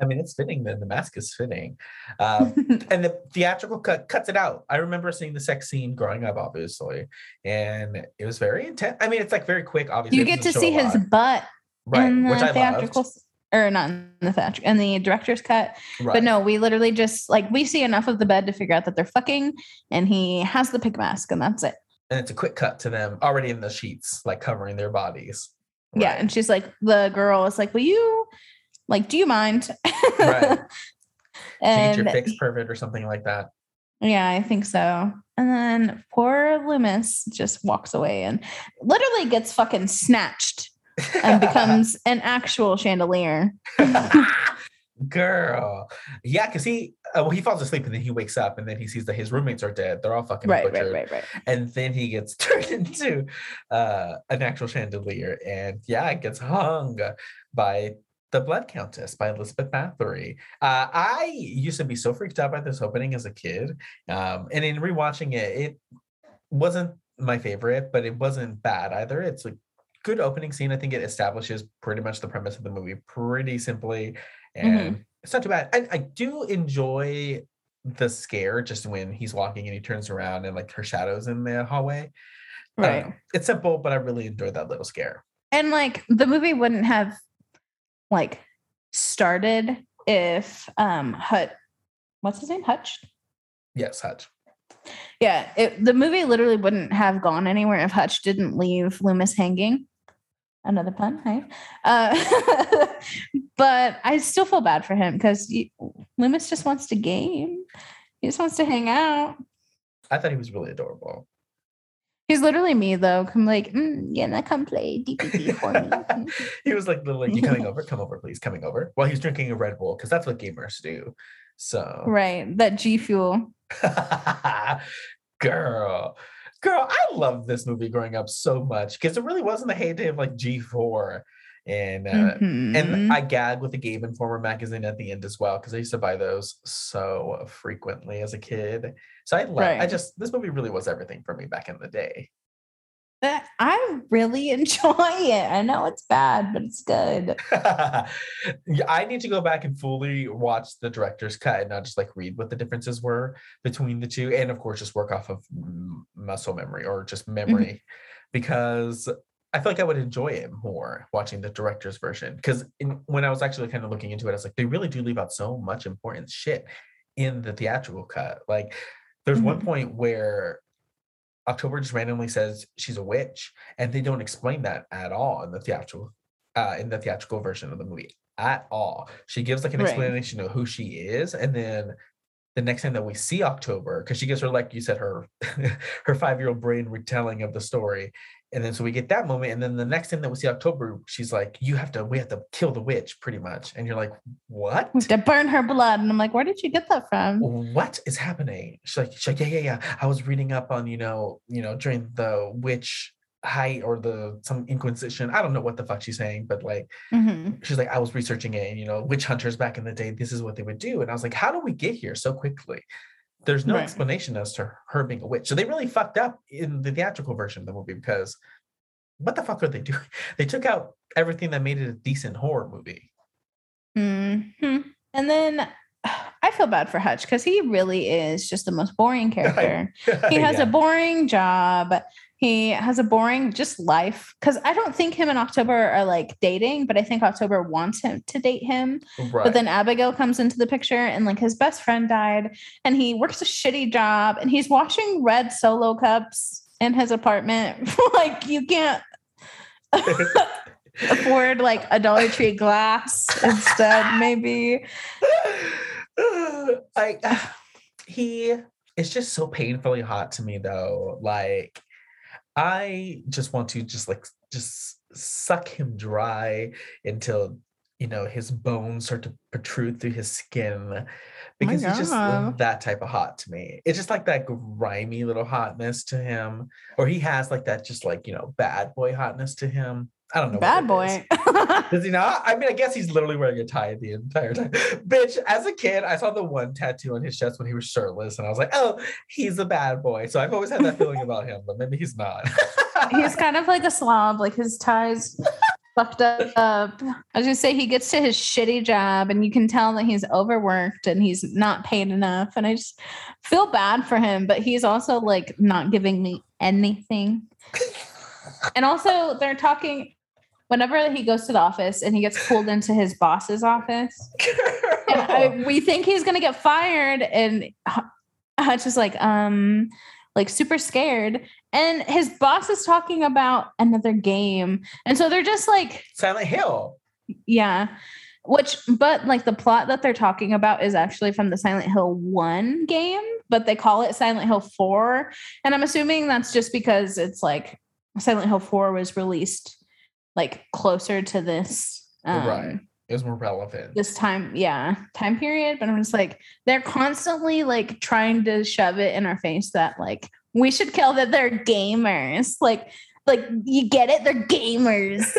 I mean, it's fitting. Then the mask is fitting, um, and the theatrical cut cuts it out. I remember seeing the sex scene growing up, obviously, and it was very intense. I mean, it's like very quick. Obviously,
you get to see his butt
right,
in the
which I
theatrical,
loved.
or not in the theatrical, and the director's cut.
Right.
But no, we literally just like we see enough of the bed to figure out that they're fucking, and he has the pig mask, and that's it.
And it's a quick cut to them already in the sheets, like covering their bodies.
Yeah, and she's like, the girl is like, "Will you, like, do you mind?"
Right. Change your
and
fix pervert or something like that.
yeah, I think so. And then poor Loomis just walks away and literally gets fucking snatched and becomes an actual chandelier.
Girl, yeah, because he uh, well he falls asleep and then he wakes up and then he sees that his roommates are dead. They're all fucking
Right,
butchered.
right, right, right.
and then he gets turned into uh, an actual chandelier and yeah it gets hung by the blood countess by elizabeth bathory uh, i used to be so freaked out by this opening as a kid um, and in rewatching it it wasn't my favorite but it wasn't bad either it's a good opening scene i think it establishes pretty much the premise of the movie pretty simply and it's not too bad I, I do enjoy the scare just when he's walking and he turns around and like her shadows in the hallway.
Right.
know. It's simple, but I really enjoyed that little scare.
And like the movie wouldn't have like started if um Hut what's his name? Hutch?
Yes, Hutch.
Yeah, it, the movie literally wouldn't have gone anywhere if Hutch didn't leave Loomis hanging. Another pun, hey. Uh, but I still feel bad for him because Loomis just wants to game. He just wants to hang out.
I thought he was really adorable.
He's literally me though. I'm like, mm, yeah, come play DPP for me.
he was like, like, you coming over? Come over, please. Coming over. While he's drinking a Red Bull, because that's what gamers do. So,
right, that G Fuel.
girl, girl, I loved this movie growing up so much because it really wasn't the heyday of like G4. And uh,
Mhm.
And I gag with the Game Informer magazine at the end as well because I used to buy those so frequently as a kid. So I love. I just this movie really was everything for me back in the day.
I really enjoy it. I know it's bad, but it's good.
I need to go back and fully watch the director's cut and not just like read what the differences were between the two, and of course just work off of muscle memory or just memory, because I feel like I would enjoy it more watching the director's version. Because when I was actually kind of looking into it, I was like, they really do leave out so much important shit in the theatrical cut. Like, there's one
Mhm.
point where October just randomly says she's a witch, and they don't explain that at all in the theatrical, uh, in the theatrical version of the movie at all. She gives like an
Right.
explanation of who she is, and then the next time that we see October, because she gives her like you said her her five year old brain retelling of the story, and then so we get that moment, and then the next thing that we see October, she's like, "You have to, we have to kill the witch, pretty much," and you're like, "What?"
We have to burn her blood. And I'm like, where did you get that from?
what is happening? She's like, she's like, yeah, yeah, yeah. I was reading up on, you know, you know, during the witch height or the some inquisition. I don't know what the fuck she's saying, but like
Mhm.
she's like, I was researching it, and you know, witch hunters back in the day, this is what they would do. And I was like, how do we get here so quickly? There's no
Right.
explanation as to her being a witch. So they really fucked up in the theatrical version of the movie because what the fuck are they doing? They took out everything that made it a decent horror movie.
Mhm. And then I feel bad for Hutch because he really is just the most boring character. He has
Yeah.
a boring job. He has a boring just life. Because I don't think him and October are like dating, but I think October wants him to date him.
right.
But then Abigail comes into the picture and like his best friend died and he works a shitty job and he's washing red solo cups in his apartment. like you can't afford like a Dollar Tree glass instead, maybe.
Like he is just so painfully hot to me though. Like I just want to just like just suck him dry until you know his bones start to protrude through his skin oh because he's just that type of hot to me. It's just like that grimy little hotness to him, or he has like that just like you know bad boy hotness to him. I don't know.
Bad
what it is.
boy.
Does he not? I mean, I guess he's literally wearing a tie the entire time. Bitch, as a kid, I saw the one tattoo on his chest when he was shirtless, and I was like, oh, he's a bad boy. So I've always had that feeling about him, but maybe he's not.
He's kind of like a slob, like his ties fucked up. I was gonna say he gets to his shitty job and you can tell that he's overworked and he's not paid enough. And I just feel bad for him, but he's also like not giving me anything. And also they're talking whenever he goes to the office and he gets pulled into his boss's office. And I, we think he's gonna get fired, and Hu- Hutch is like, um, like super scared. And his boss is talking about another game, and so they're just like,
Silent Hill.
yeah. Which, but like the plot that they're talking about is actually from the Silent Hill 1 game, but they call it Silent Hill 4. And I'm assuming that's just because it's like Silent Hill 4 was released like closer to this. Um,
right. It was more relevant.
this time yeah time period but i'm just like they're constantly like trying to shove it in our face that like we should kill that they're gamers like like you get it they're gamers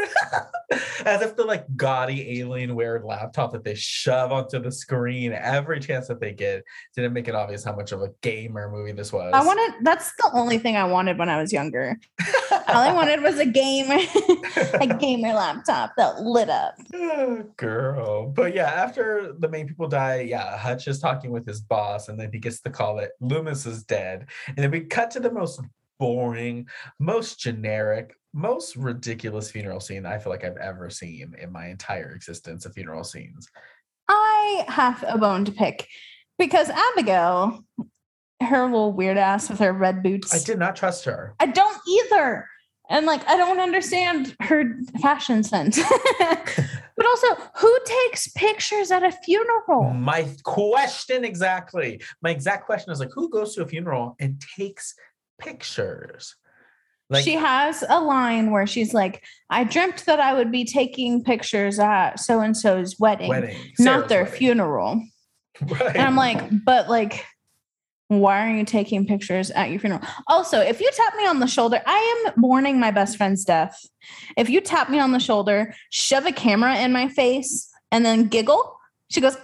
As if the like gaudy Alienware laptop that they shove onto the screen every chance that they get didn't make it obvious how much of a gamer movie this was.
i wanted that's the only thing i wanted when i was younger all i wanted was a gamer a gamer laptop that lit up
Oh, girl. But yeah, after the main people die, yeah, Hutch is talking with his boss, and then he gets the call that Loomis is dead. And then we cut to the most boring, most generic, most ridiculous funeral scene I feel like I've ever seen in my entire existence of funeral scenes.
I have a bone to pick because Abigail, her little weird ass with her red boots.
I did not trust her.
I don't either. And like, I don't understand her fashion sense. but also, who takes pictures at a funeral?
My question exactly. My exact question is like, who goes to a funeral and takes pictures? Like,
she has a line where she's like, I dreamt that I would be taking pictures at so and so's wedding,
wedding,
not their
wedding.
funeral.
Right.
And I'm like, but like, why are you taking pictures at your funeral? Also, if you tap me on the shoulder, I am mourning my best friend's death. If you tap me on the shoulder, shove a camera in my face, and then giggle, she goes,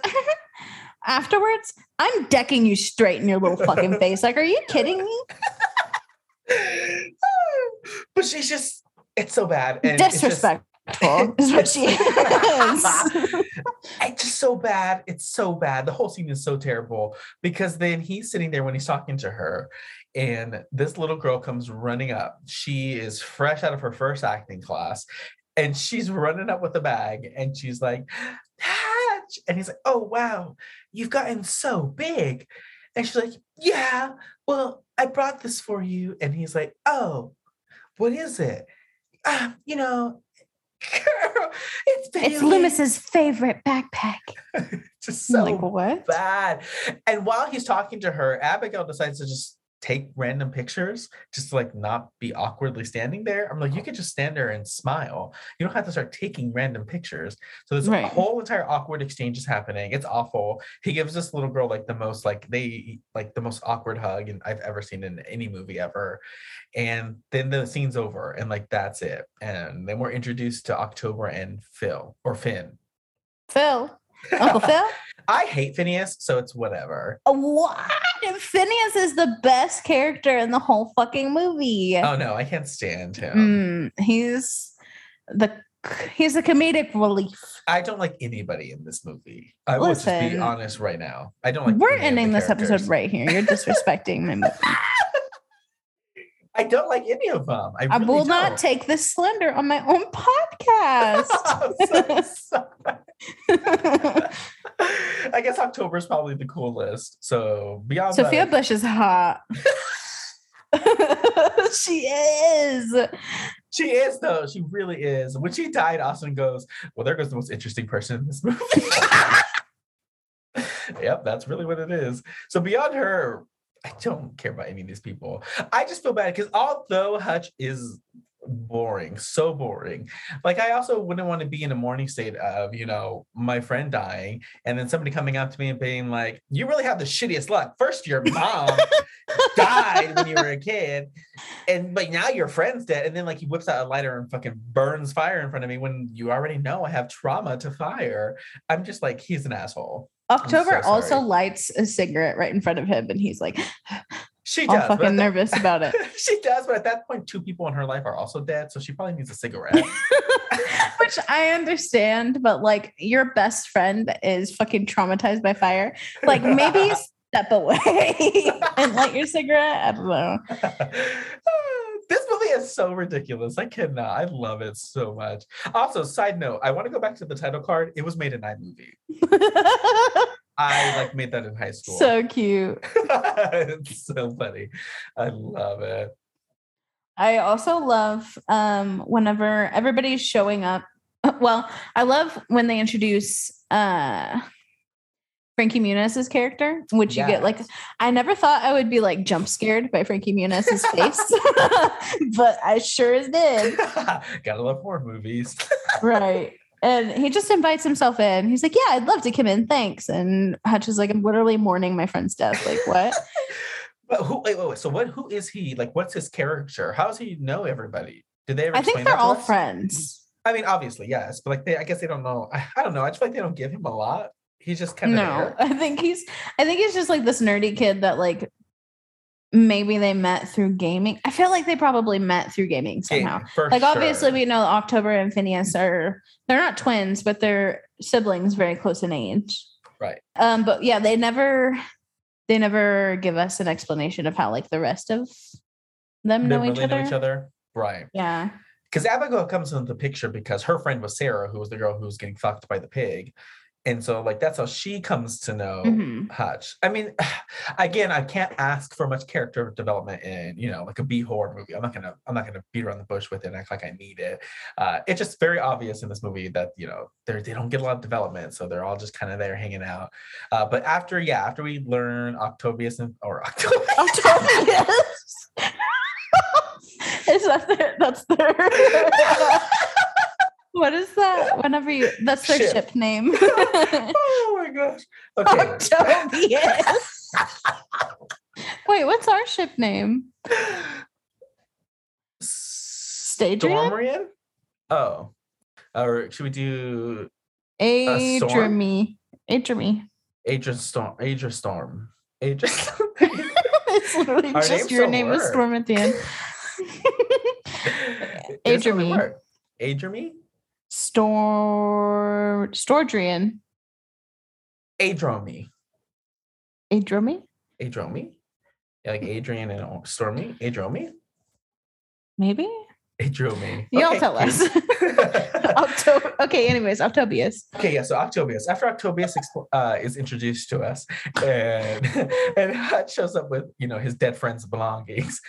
afterwards, I'm decking you straight in your little fucking face. Like, are you kidding me?
but she's just it's so bad and it's just-
Disrespectful is what she is.
it's just so bad it's so bad. The whole scene is so terrible because then he's sitting there when he's talking to her and this little girl comes running up. She is fresh out of her first acting class and she's running up with a bag and she's like Hatch and he's like oh wow you've gotten so big. And she's like yeah well i brought this for you and he's like oh what is it ah, you know girl it's
it's Loomis's favorite backpack.
just so
like, what?
bad. And while he's talking to her, Abigail decides to just take random pictures, just to like not be awkwardly standing there. I'm like, you oh. could just stand there and smile. You don't have to start taking random pictures. So this
Right.
whole entire awkward exchange is happening. It's awful. He gives this little girl like the most like they like the most awkward hug and I've ever seen in any movie ever. And then the scene's over and like that's it. And then we're introduced to October and Phil or Finn.
Phil. Uncle Phil?
I hate Phineas, so it's whatever.
What? Phineas is the best character in the whole fucking movie.
Oh no, I can't stand him.
Mm, he's the he's a comedic relief.
I don't like anybody in this movie. I will just be honest right now. I don't like.
We're
any of the
ending this episode right here. You're disrespecting my movie.
I don't like any of them. I,
I
really
will not
don't.
take this slander on my own podcast.
I'm so sorry. I guess October is probably the coolest. So beyond
Sophia
that,
Bush is hot. she is.
she is though. She really is. When she died, Austin goes, "Well, there goes the most interesting person in this movie." yep, that's really what it is. So beyond her, I don't care about any of these people. I just feel bad because although Hutch is boring, so boring, like I also wouldn't want to be in a morning state of, you know, my friend dying and then somebody coming up to me and being like, you really have the shittiest luck. First, your mom died when you were a kid. and but now your friend's dead, and then like he whips out a lighter and fucking burns fire in front of me when you already know I have trauma to fire. I'm just like, he's an asshole.
October
so
also lights a cigarette right in front of him, and he's like
She
all
does. but
fucking
that-
nervous about it.
she does, but at that point, two people in her life are also dead, so she probably needs a cigarette.
Which I understand, but like your best friend is fucking traumatized by fire. Like maybe step away and light your cigarette. I don't know.
This movie is so ridiculous. I cannot. I love it so much. Also, side note, I want to go back to the title card. It was made in iMovie. I like made that in high school.
so cute.
it's so funny. I love it.
I also love um whenever everybody's showing up. Well, I love when they introduce uh Frankie Muniz's character, which you get like I never thought I would be like jump scared by Frankie Muniz's face, but I sure as did.
Gotta love horror movies.
Right. And he just invites himself in. He's like, Yeah, I'd love to come in. Thanks. And Hutch is like, I'm literally mourning my friend's death. Like, what?
But who? Wait, wait, wait. So what? Who is he? Like, what's his character? How does he know everybody? Did they ever?
I think they're all
us?
friends.
I mean, obviously, yes, but like, they, I guess they don't know. I, I don't know. I just feel like they don't give him a lot. He's just kind of
No, I think he's I think he's just like this nerdy kid that like maybe they met through gaming. I feel like they probably met through gaming somehow. like obviously we know October and Phineas are they're not twins, but they're siblings very close in age.
Right.
Um, but yeah, they never they never give us an explanation of how like the rest of them know, each,
really
other.
know each other, right?
Yeah.
Because Abigail comes into the picture because her friend was Sarah, who was the girl who was getting fucked by the pig, and so like that's how she comes to know
Mhm.
Hutch. I mean, again, I can't ask for much character development in you know like a B horror movie. I'm not gonna I'm not gonna beat around the bush with it and act like I need it. Uh, it's just very obvious in this movie that you know they they don't get a lot of development, so they're all just kind of there hanging out. Uh, but after yeah, after we learn Octobius and or Octobius.
Octobius. Is that their that's their what is that? Whenever you that's their
Ship.
ship, name.
oh my gosh. Okay.
Octobius. Wait, what's our ship name? Stadrian?
Oh. Or should we do A storm?
Adremy. Adremy.
Adra Storm? Adra Storm.
It's literally
Our
just your name is. Storm at the end.
It doesn't really
Adremy.
work. Adremy?
Stor Stordrian.
Adromi. Adromi? Yeah, like Adrian and Stormy? Adromi?
Maybe?
Adromi.
Y'all
Okay,
tell us. Okay, anyways, Octobius.
Okay, yeah. So Octobius. After Octobius uh, is introduced to us, and and Hutch shows up with you know his dead friend's belongings,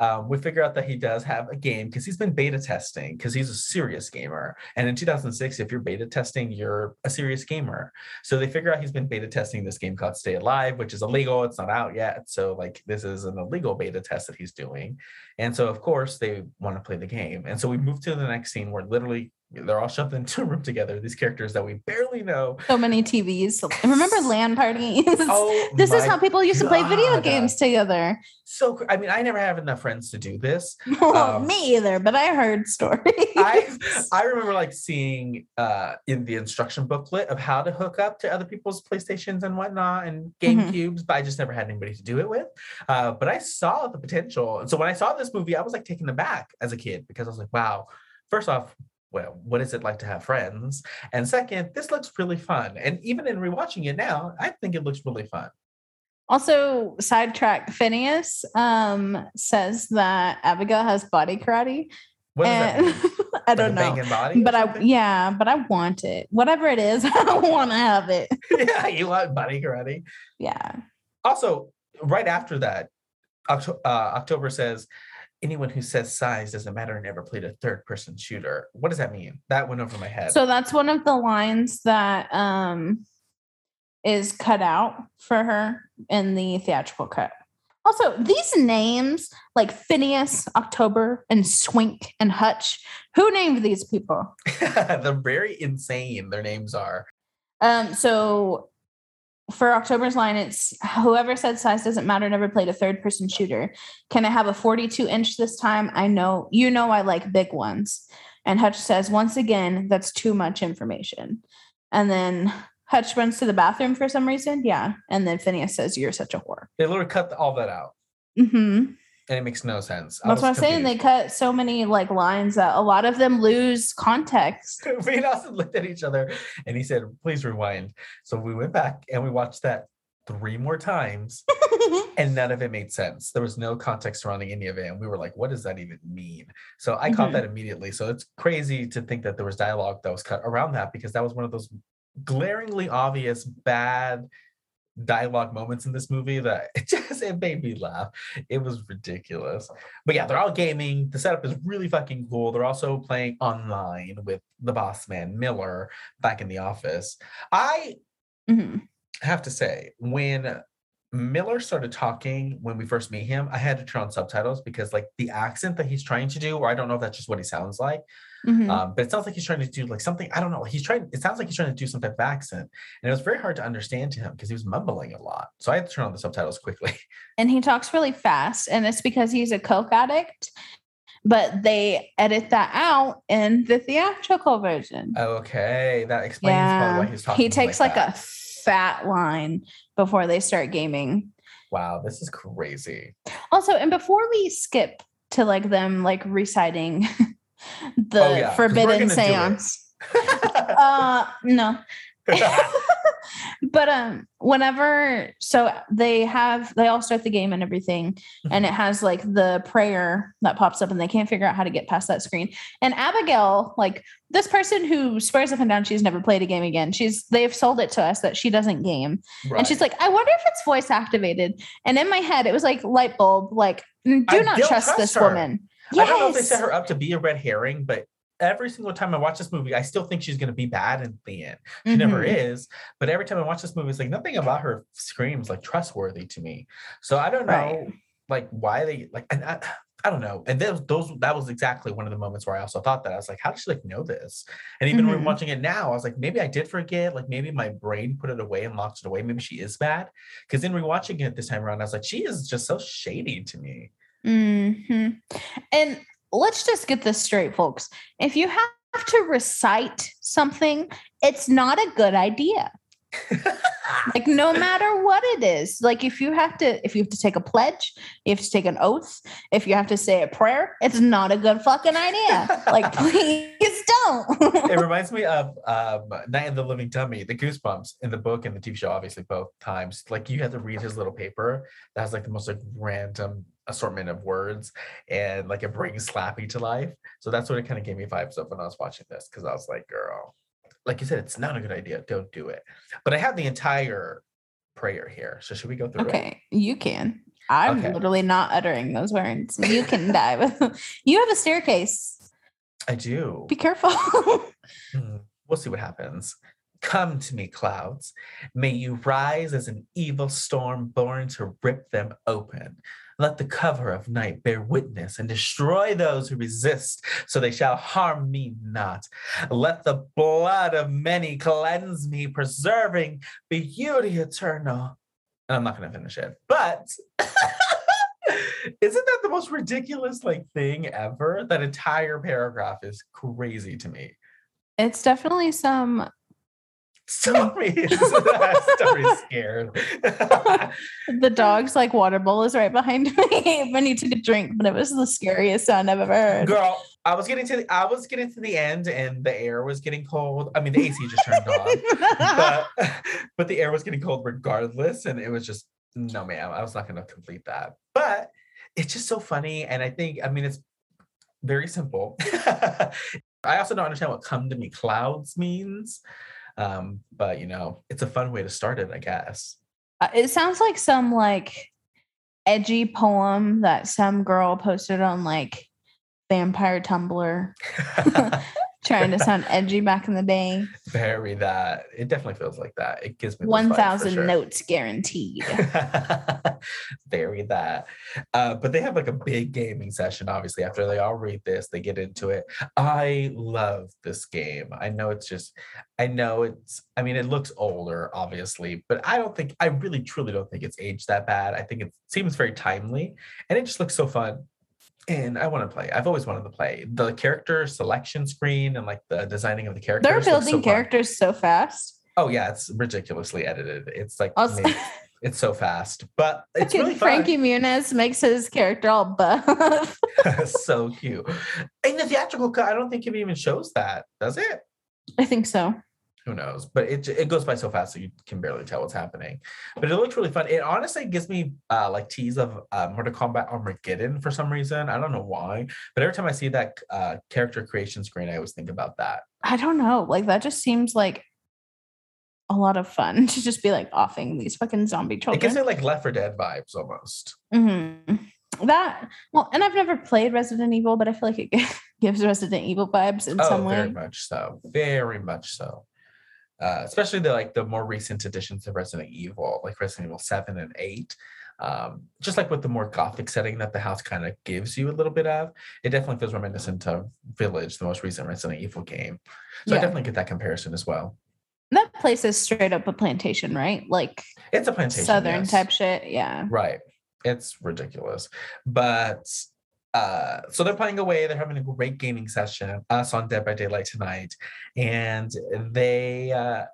um, we figure out that he does have a game because he's been beta testing because he's a serious gamer. And in 2006, if you're beta testing, you're a serious gamer. So they figure out he's been beta testing this game called Stay Alive, which is illegal. It's not out yet. So like this is an illegal beta test that he's doing. And so of course they want to play the game. And so we move to the next scene where literally they're all shoved into a room together. These characters that we barely know.
So many TVs. Remember LAN parties?
Oh,
this is how people used to play video games together.
So I mean, I never have enough friends to do this.
Well,
Um,
me either, but I heard stories.
I I remember like seeing uh in the instruction booklet of how to hook up to other people's PlayStations and whatnot and Game
Mhm.
Cubes, but I just never had anybody to do it with. Uh, but I saw the potential, and so when I saw this movie, I was like taken aback as a kid because I was like, wow. First off, well, what is it like to have friends? And second, this looks really fun. And even in rewatching it now, I think it looks really fun.
also, sidetrack Phineas um, says that Abigail has body karate.
What
and? I
Like
don't know. But I yeah, but I want it. Whatever it is, I want to have it.
yeah, you want body karate.
Yeah.
Also, right after that, Octo- uh, October says, anyone who says size doesn't matter never played a third person shooter. What does that mean? That went over my head.
So that's one of the lines that um is cut out for her in the theatrical cut. Also, these names like Phineas, October, and Swink and Hutch, who named these people?
They're very insane, their names are.
Um, so for October's line, it's whoever said size doesn't matter, never played a third person shooter. Can I have a 42 inch this time? I know, you know, I like big ones. And Hutch says, once again, that's too much information. And then Hutch runs to the bathroom for some reason. Yeah. And then Phineas says, You're such a whore.
They literally cut all that out.
Mm-hmm.
And it makes no sense.
That's what I'm saying. They cut so many like lines that a lot of them lose context.
we and Austin looked at each other and he said, please rewind. So we went back and we watched that three more times and none of it made sense. There was no context surrounding any of it. And we were like, what does that even mean? So I caught
Mhm.
that immediately. So it's crazy to think that there was dialogue that was cut around that because that was one of those glaringly obvious bad dialogue moments in this movie that it just it made me laugh. It was ridiculous. But yeah, they're all gaming. The setup is really fucking cool. They're also playing online with the boss man Miller back in the office. I
Mhm.
have to say, when Miller started talking when we first meet him, I had to turn on subtitles because like the accent that he's trying to do, or I don't know if that's just what he sounds like.
Mhm.
Um, but it sounds like he's trying to do like something. I don't know. He's trying. It sounds like he's trying to do some type of accent, and it was very hard to understand to him because he was mumbling a lot. So I had to turn on the subtitles quickly.
and he talks really fast and it's because he's a coke addict but they edit that out in the theatrical version
okay, that explains probably why he's talking.
he takes like,
that.
a fat line before they start gaming
Wow, this is crazy.
also and before we skip to like them like reciting the
Oh, yeah,
forbidden
gonna do it.
seance. Uh no. But um whenever so they have they all start the game and everything and it has like the prayer that pops up and they can't figure out how to get past that screen. And abigail like this person who swears up and down she's never played a game again. She's they've sold it to us that she doesn't game. And she's like i wonder if it's voice activated. And in my head it was like light bulb like do
I
not trust,
trust
this
her.
woman
I don't know if they set her up to be a red herring, but every single time I watch this movie, I still think she's going to be bad in the end. She never
Mhm.
is. But every time I watch this movie, it's like nothing about her screams like trustworthy to me. So I don't know,
Right.
like why they like. And I, I don't know. And those, those that was exactly one of the moments where I also thought that I was like, how does she like know this? And even when
Mhm.
watching it now, I was like, maybe I did forget. Like maybe my brain put it away and locked it away. Maybe she is bad. Because then rewatching it this time around, I was like, she is just so shady to me.
Hmm And let's just get this straight, folks. If you have to recite something, it's not a good idea. Like no matter what it is, like if you have to, if you have to take a pledge, you have to take an oath, if you have to say a prayer, it's not a good fucking idea. Like please don't.
it reminds me of um, Night of the Living Dummy, the Goosebumps in the book and the TV show, obviously both times. Like you had to read his little paper that has like the most like random assortment of words, and like it brings Slappy to life. So that's what it kind of gave me vibes of when I was watching this because I was like, girl, like you said, it's not a good idea. Don't do it. But I have the entire prayer here, so should we go through it?
okay, you can. I'm
Okay.
literally not uttering those words. You can dive. you have a staircase.
I do.
Be careful.
Hmm, We'll see what happens. Come to me, clouds. May you rise as an evil storm born to rip them open. Let the cover of night bear witness and destroy those who resist, so they shall harm me not. Let the blood of many cleanse me, preserving beauty eternal. And I'm not going to finish it, but isn't that the most ridiculous like thing ever? That entire paragraph is crazy to me.
it's definitely some
Sorry, Story's scared.
the dog's like water bowl is right behind me. I need to get a drink, but it was the scariest sound I've ever heard.
Girl, I was getting to the, I was getting to the end, and the air was getting cold. I mean, the AC just turned on, but but the air was getting cold regardless, and it was just no, ma'am. I was not going to complete that. But it's just so funny, and I think I mean it's very simple. I also don't understand what "come to me clouds" means, um, but you know, it's a fun way to start it, I guess.
Uh, it sounds like some like edgy poem that some girl posted on like vampire Tumblr. Trying to sound edgy back in the day.
Very that. It definitely feels like that. It gives me those vibes
One
for
thousand
sure.
notes guaranteed.
Very that. Uh, but they have like a big gaming session, obviously. After they all read this, they get into it. I love this game. I know it's just, I know it's, I mean, it looks older, obviously, but I don't think, I really truly don't think it's aged that bad. I think it seems very timely and it just looks so fun. And I want to play. I've always wanted to play the character selection screen and like the designing of the characters.
They're
looks so
building
fun.
characters so fast.
Oh yeah, it's ridiculously edited. It's like
Also,
it's so fast, but it's really fun.
Frankie Muniz makes his character all buff.
so cute. In the theatrical cut, I don't think it even shows that, does it?
I think so.
Who knows? But it it goes by so fast, so you can barely tell what's happening. But it looks really fun. It honestly gives me uh, like tease of uh, Mortal Kombat Armageddon for some reason. I don't know why, but every time I see that uh, character creation screen, I always think about that.
I don't know. Like that just seems like a lot of fun to just be like offing these fucking zombie children.
It gives me like Left 4 Dead vibes almost.
Mhm. That well, and I've never played Resident Evil, but I feel like it gives Resident Evil vibes in
Oh,
some way.
very much so. Very much so. Uh, especially the like the more recent editions of Resident Evil, like Resident Evil 7 and 8. Um, just like with the more gothic setting that the house kind of gives you a little bit of, it definitely feels reminiscent of Village, the most recent Resident Evil game. So I definitely get that comparison as well.
That place is straight up a plantation, right? Like
It's a plantation.
southern
yes.
type shit. Yeah.
Right. It's ridiculous. But uh so they're playing away, they're having a great gaming session, us on Dead by Daylight tonight. And they uh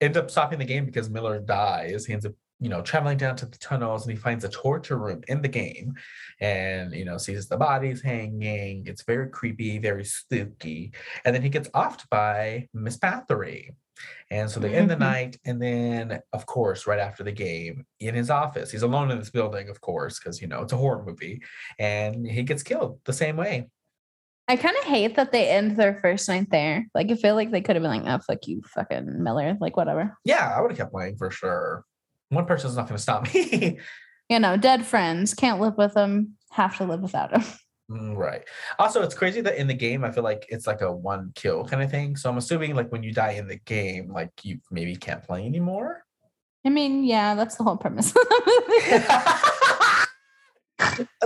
end up stopping the game because Miller dies. He ends up, you know, traveling down to the tunnels and he finds a torture room in the game and you know sees the bodies hanging. It's very creepy, very spooky. And then he gets offed by Miss Bathory. And so they end the
Mhm.
night. And then, of course, right after the game, in his office, he's alone in this building, of course, because, you know, it's a horror movie. And he gets killed the same way.
I kind of hate that they end their first night there. Like I feel like they could have been like, oh fuck you, fucking Miller. Like whatever.
Yeah, I would have kept playing for sure. One person's not going to stop me.
You know, dead friends. Can't live with them, have to live without them.
Mm, right. Also, it's crazy that in the game, I feel like it's like a one kill kind of thing. So I'm assuming, like, when you die in the game, like, you maybe can't play anymore.
I mean, yeah, that's the whole premise of the movie.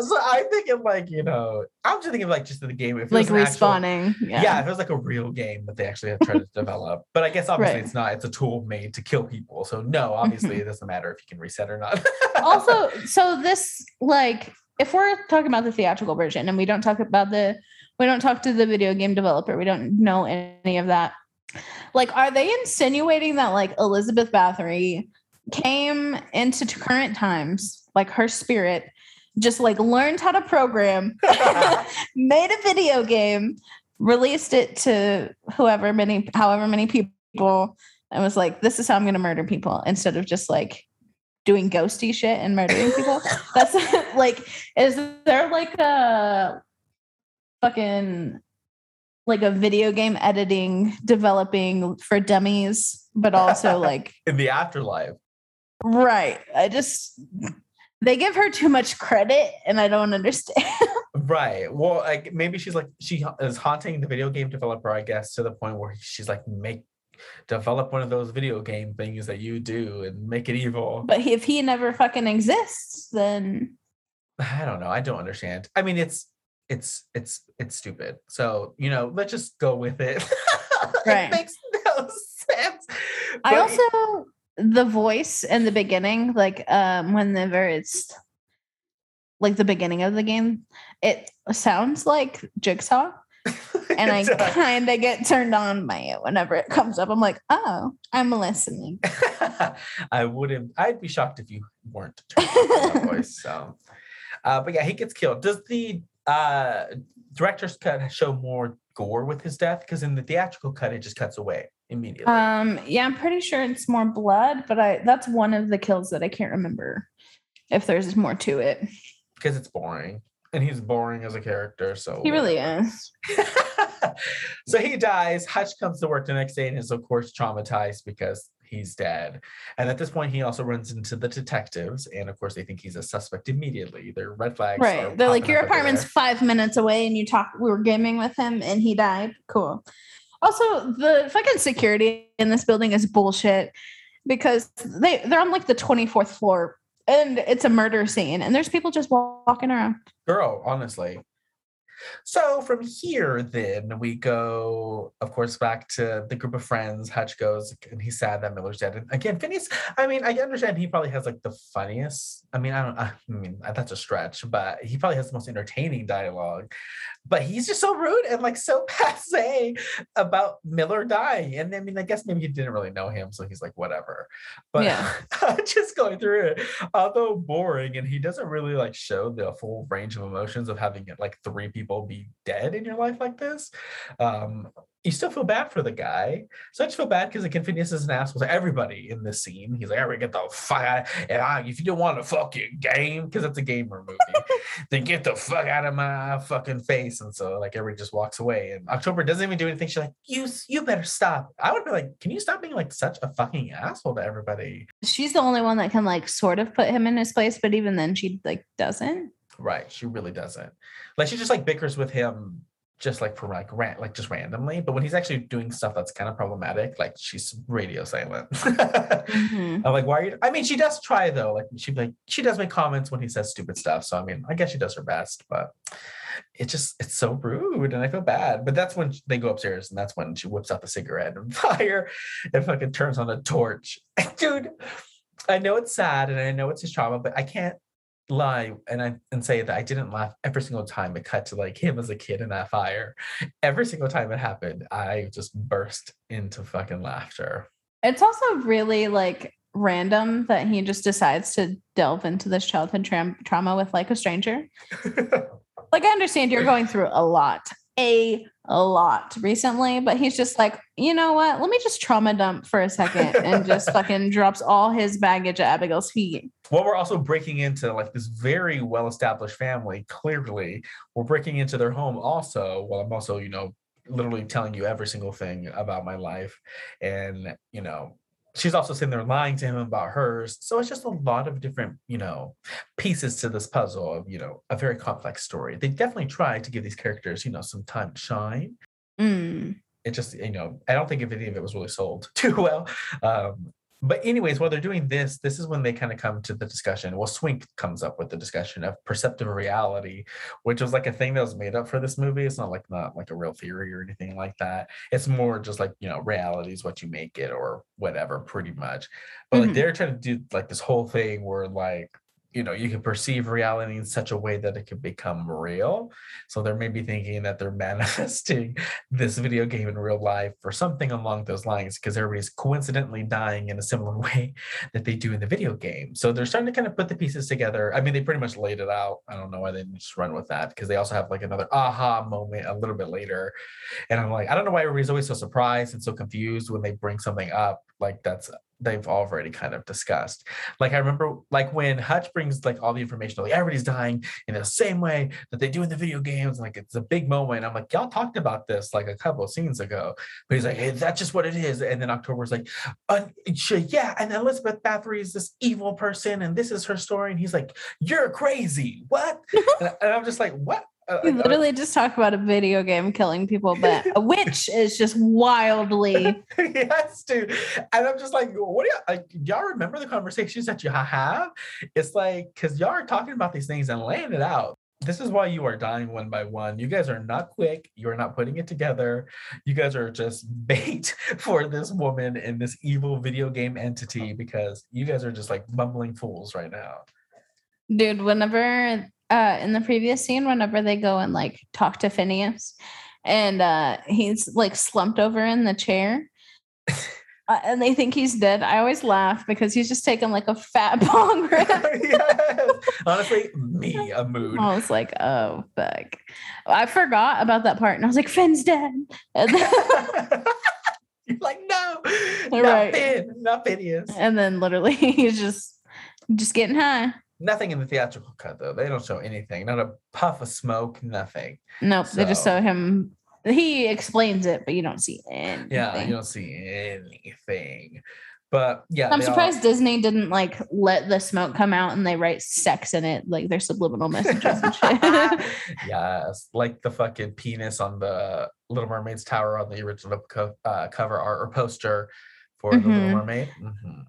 so I'm thinking, like, you know, I'm just thinking, like, just in the game. If
like
an actual-
respawning.
yeah.
Yeah.
if it was like a real game that they actually have tried to develop. But I guess obviously
Right.
it's not. It's a tool made to kill people. So no, obviously it doesn't matter if you can reset or not.
also, so this like if we're talking about the theatrical version and we don't talk about the we don't talk to the video game developer, we don't know any of that. Like, are they insinuating that like Elizabeth Bathory came into current times, like her spirit, just like learned how to program, made a video game, released it to whoever many, however many people, and was like, "This is how I'm going to murder people," instead of just like doing ghosty shit and murdering people. That's like, is there like a fucking like a video game editing developing for dummies, but also like
in the afterlife.
right. I just they give her too much credit, and I don't understand.
Right. Well, like maybe she's like she is haunting the video game developer, I guess, to the point where she's like make develop one of those video game things that you do and make it evil.
but if he never fucking exists, then
I don't know. I don't understand. I mean, it's it's it's it's stupid. So you know, let's just go with it.
Right.
it makes no sense.
I also the voice in the beginning, like um whenever it's like the beginning of the game, it sounds like Jigsaw. And I kind of get turned on by it whenever it comes up. I'm like, oh, I'm listening.
I wouldn't. I'd be shocked if you weren't turned on by that voice. So, uh, but yeah, he gets killed. Does the uh, director's cut show more gore with his death? Because in the theatrical cut, it just cuts away immediately.
Um, yeah, I'm pretty sure it's more blood, but I that's one of the kills that I can't remember if there's more to it.
Because it's boring, and he's boring as a character. So
He really is.
so he dies. Hutch comes to work the next day and is, of course, traumatized because he's dead. And at this point, he also runs into the detectives. And of course, they think he's a suspect immediately. They're red flags.
Right. They're like, your
up everywhere."
apartment's five minutes away and you talk we were gaming with him and he died. Cool. Also, the fucking security in this building is bullshit because they they're on like the 24th floor and it's a murder scene and there's people just walking around.
Girl, honestly. So from here, then we go, of course, back to the group of friends. Hutch goes and he's sad that Miller's dead. And again, Phineas, I mean, I understand he probably has like the funniest. I mean, I don't, I mean, that's a stretch, but he probably has the most entertaining dialogue. But he's just so rude and like so passe about Miller dying. And I mean, I guess maybe he didn't really know him, so he's like, whatever. But
Yeah.
just going through it, although boring, and he doesn't really like show the full range of emotions of having like three people be dead in your life like this. Um, you still feel bad for the guy. So I just feel bad because again, Phineas is an asshole to everybody in this scene. He's like, "Everybody get the fuck out! And I, if you don't want a fucking game, because it's a gamer movie, then get the fuck out of my fucking face." And so like everybody just walks away. And October doesn't even do anything. She's like, "You, you better stop." I would be like, "Can you stop being like such a fucking asshole to everybody?"
She's the only one that can like sort of put him in his place, but even then she like doesn't.
Right. She really doesn't. Like she just like bickers with him just like for like ran like just randomly. But when he's actually doing stuff that's kind of problematic, like she's radio silent.
Mhm.
I'm like, why are you? I mean, she does try though. Like she like she does make comments when he says stupid stuff. So I mean, I guess she does her best, but it just it's so rude and I feel bad. But that's when they go upstairs and that's when she whips out the cigarette and fire and fucking turns on a torch. Dude, I know it's sad and I know it's his trauma, but I can't lie and I and say that I didn't laugh every single time it cut to like him as a kid in that fire. Every single time it happened, I just burst into fucking laughter.
It's also really like random that he just decides to delve into this childhood tra- trauma with like a stranger. Like I understand you're going through a lot, a lot recently, but he's just like, you know what? Let me just trauma dump for a second and just fucking drops all his baggage at Abigail's feet.
well, we're also breaking into like this very well-established family. Clearly, we're breaking into their home also. Well, I'm also, you know, literally telling you every single thing about my life, and you know, she's also sitting there lying to him about hers. So it's just a lot of different, you know, pieces to this puzzle of, you know, a very complex story. They definitely tried to give these characters, you know, some time to shine.
Mm.
it just you know i don't think if any of it was really sold too well um but anyways while they're doing this this is when they kind of come to the discussion. Well swink comes up with the discussion of perceptive reality which was like a thing that was made up for this movie. It's not like not like a real theory or anything like that. It's more just like you know reality is what you make it or whatever pretty much. But like
Mhm.
they're trying to do like this whole thing where like you know you can perceive reality in such a way that it can become real so they're maybe thinking that they're manifesting this video game in real life or something along those lines because everybody's coincidentally dying in a similar way that they do in the video game. So they're starting to kind of put the pieces together. I mean, they pretty much laid it out. I don't know why they didn't just run with that because they also have like another aha moment a little bit later. And I'm like, I don't know why everybody's always so surprised and so confused when they bring something up like that's they've already kind of discussed. Like I remember like when Hutch brings like all the information, like everybody's dying in the same way that they do in the video games. Like it's a big moment. I'm like, y'all talked about this like a couple of scenes ago. But he's like, hey, that's just what it is. And then October's like, uh, yeah. And Elizabeth Bathory is this evil person, and this is her story. And he's like, you're crazy. What? and, and I'm just like, what? Uh,
We literally just talked about a video game killing people, but a witch is just wildly.
yes, dude. And I'm just like, what do y'all like? Y'all remember the conversations that you have? It's like because y'all are talking about these things and laying it out. This is why you are dying one by one. You guys are not quick. You are not putting it together. You guys are just bait for this woman and this evil video game entity because you guys are just like bumbling fools right now.
Dude, whenever uh in the previous scene, whenever they go and like talk to Phineas and uh he's like slumped over in the chair. Uh, and they think he's dead. I always laugh because he's just taking like a fat bong rip.
yes. Honestly, me a mood.
I was like, oh fuck. I forgot about that part and I was like, Finn's dead. And then,
You're like, no,
Right.
not Finn, not Phineas.
and then literally he's just just getting high.
Nothing in the theatrical cut though. They don't show anything. Not a puff of smoke. Nothing.
Nope, they just show him. He explains it, but you don't see anything.
Yeah, you don't see anything. But yeah,
I'm
they all-
surprised Disney didn't like let the smoke come out and they write sex in it, like their subliminal messages and shit.
yes, like the fucking penis on the Little Mermaid's tower on the original co- uh, cover art or poster for the Little
Mhm.
Mermaid. Mhm.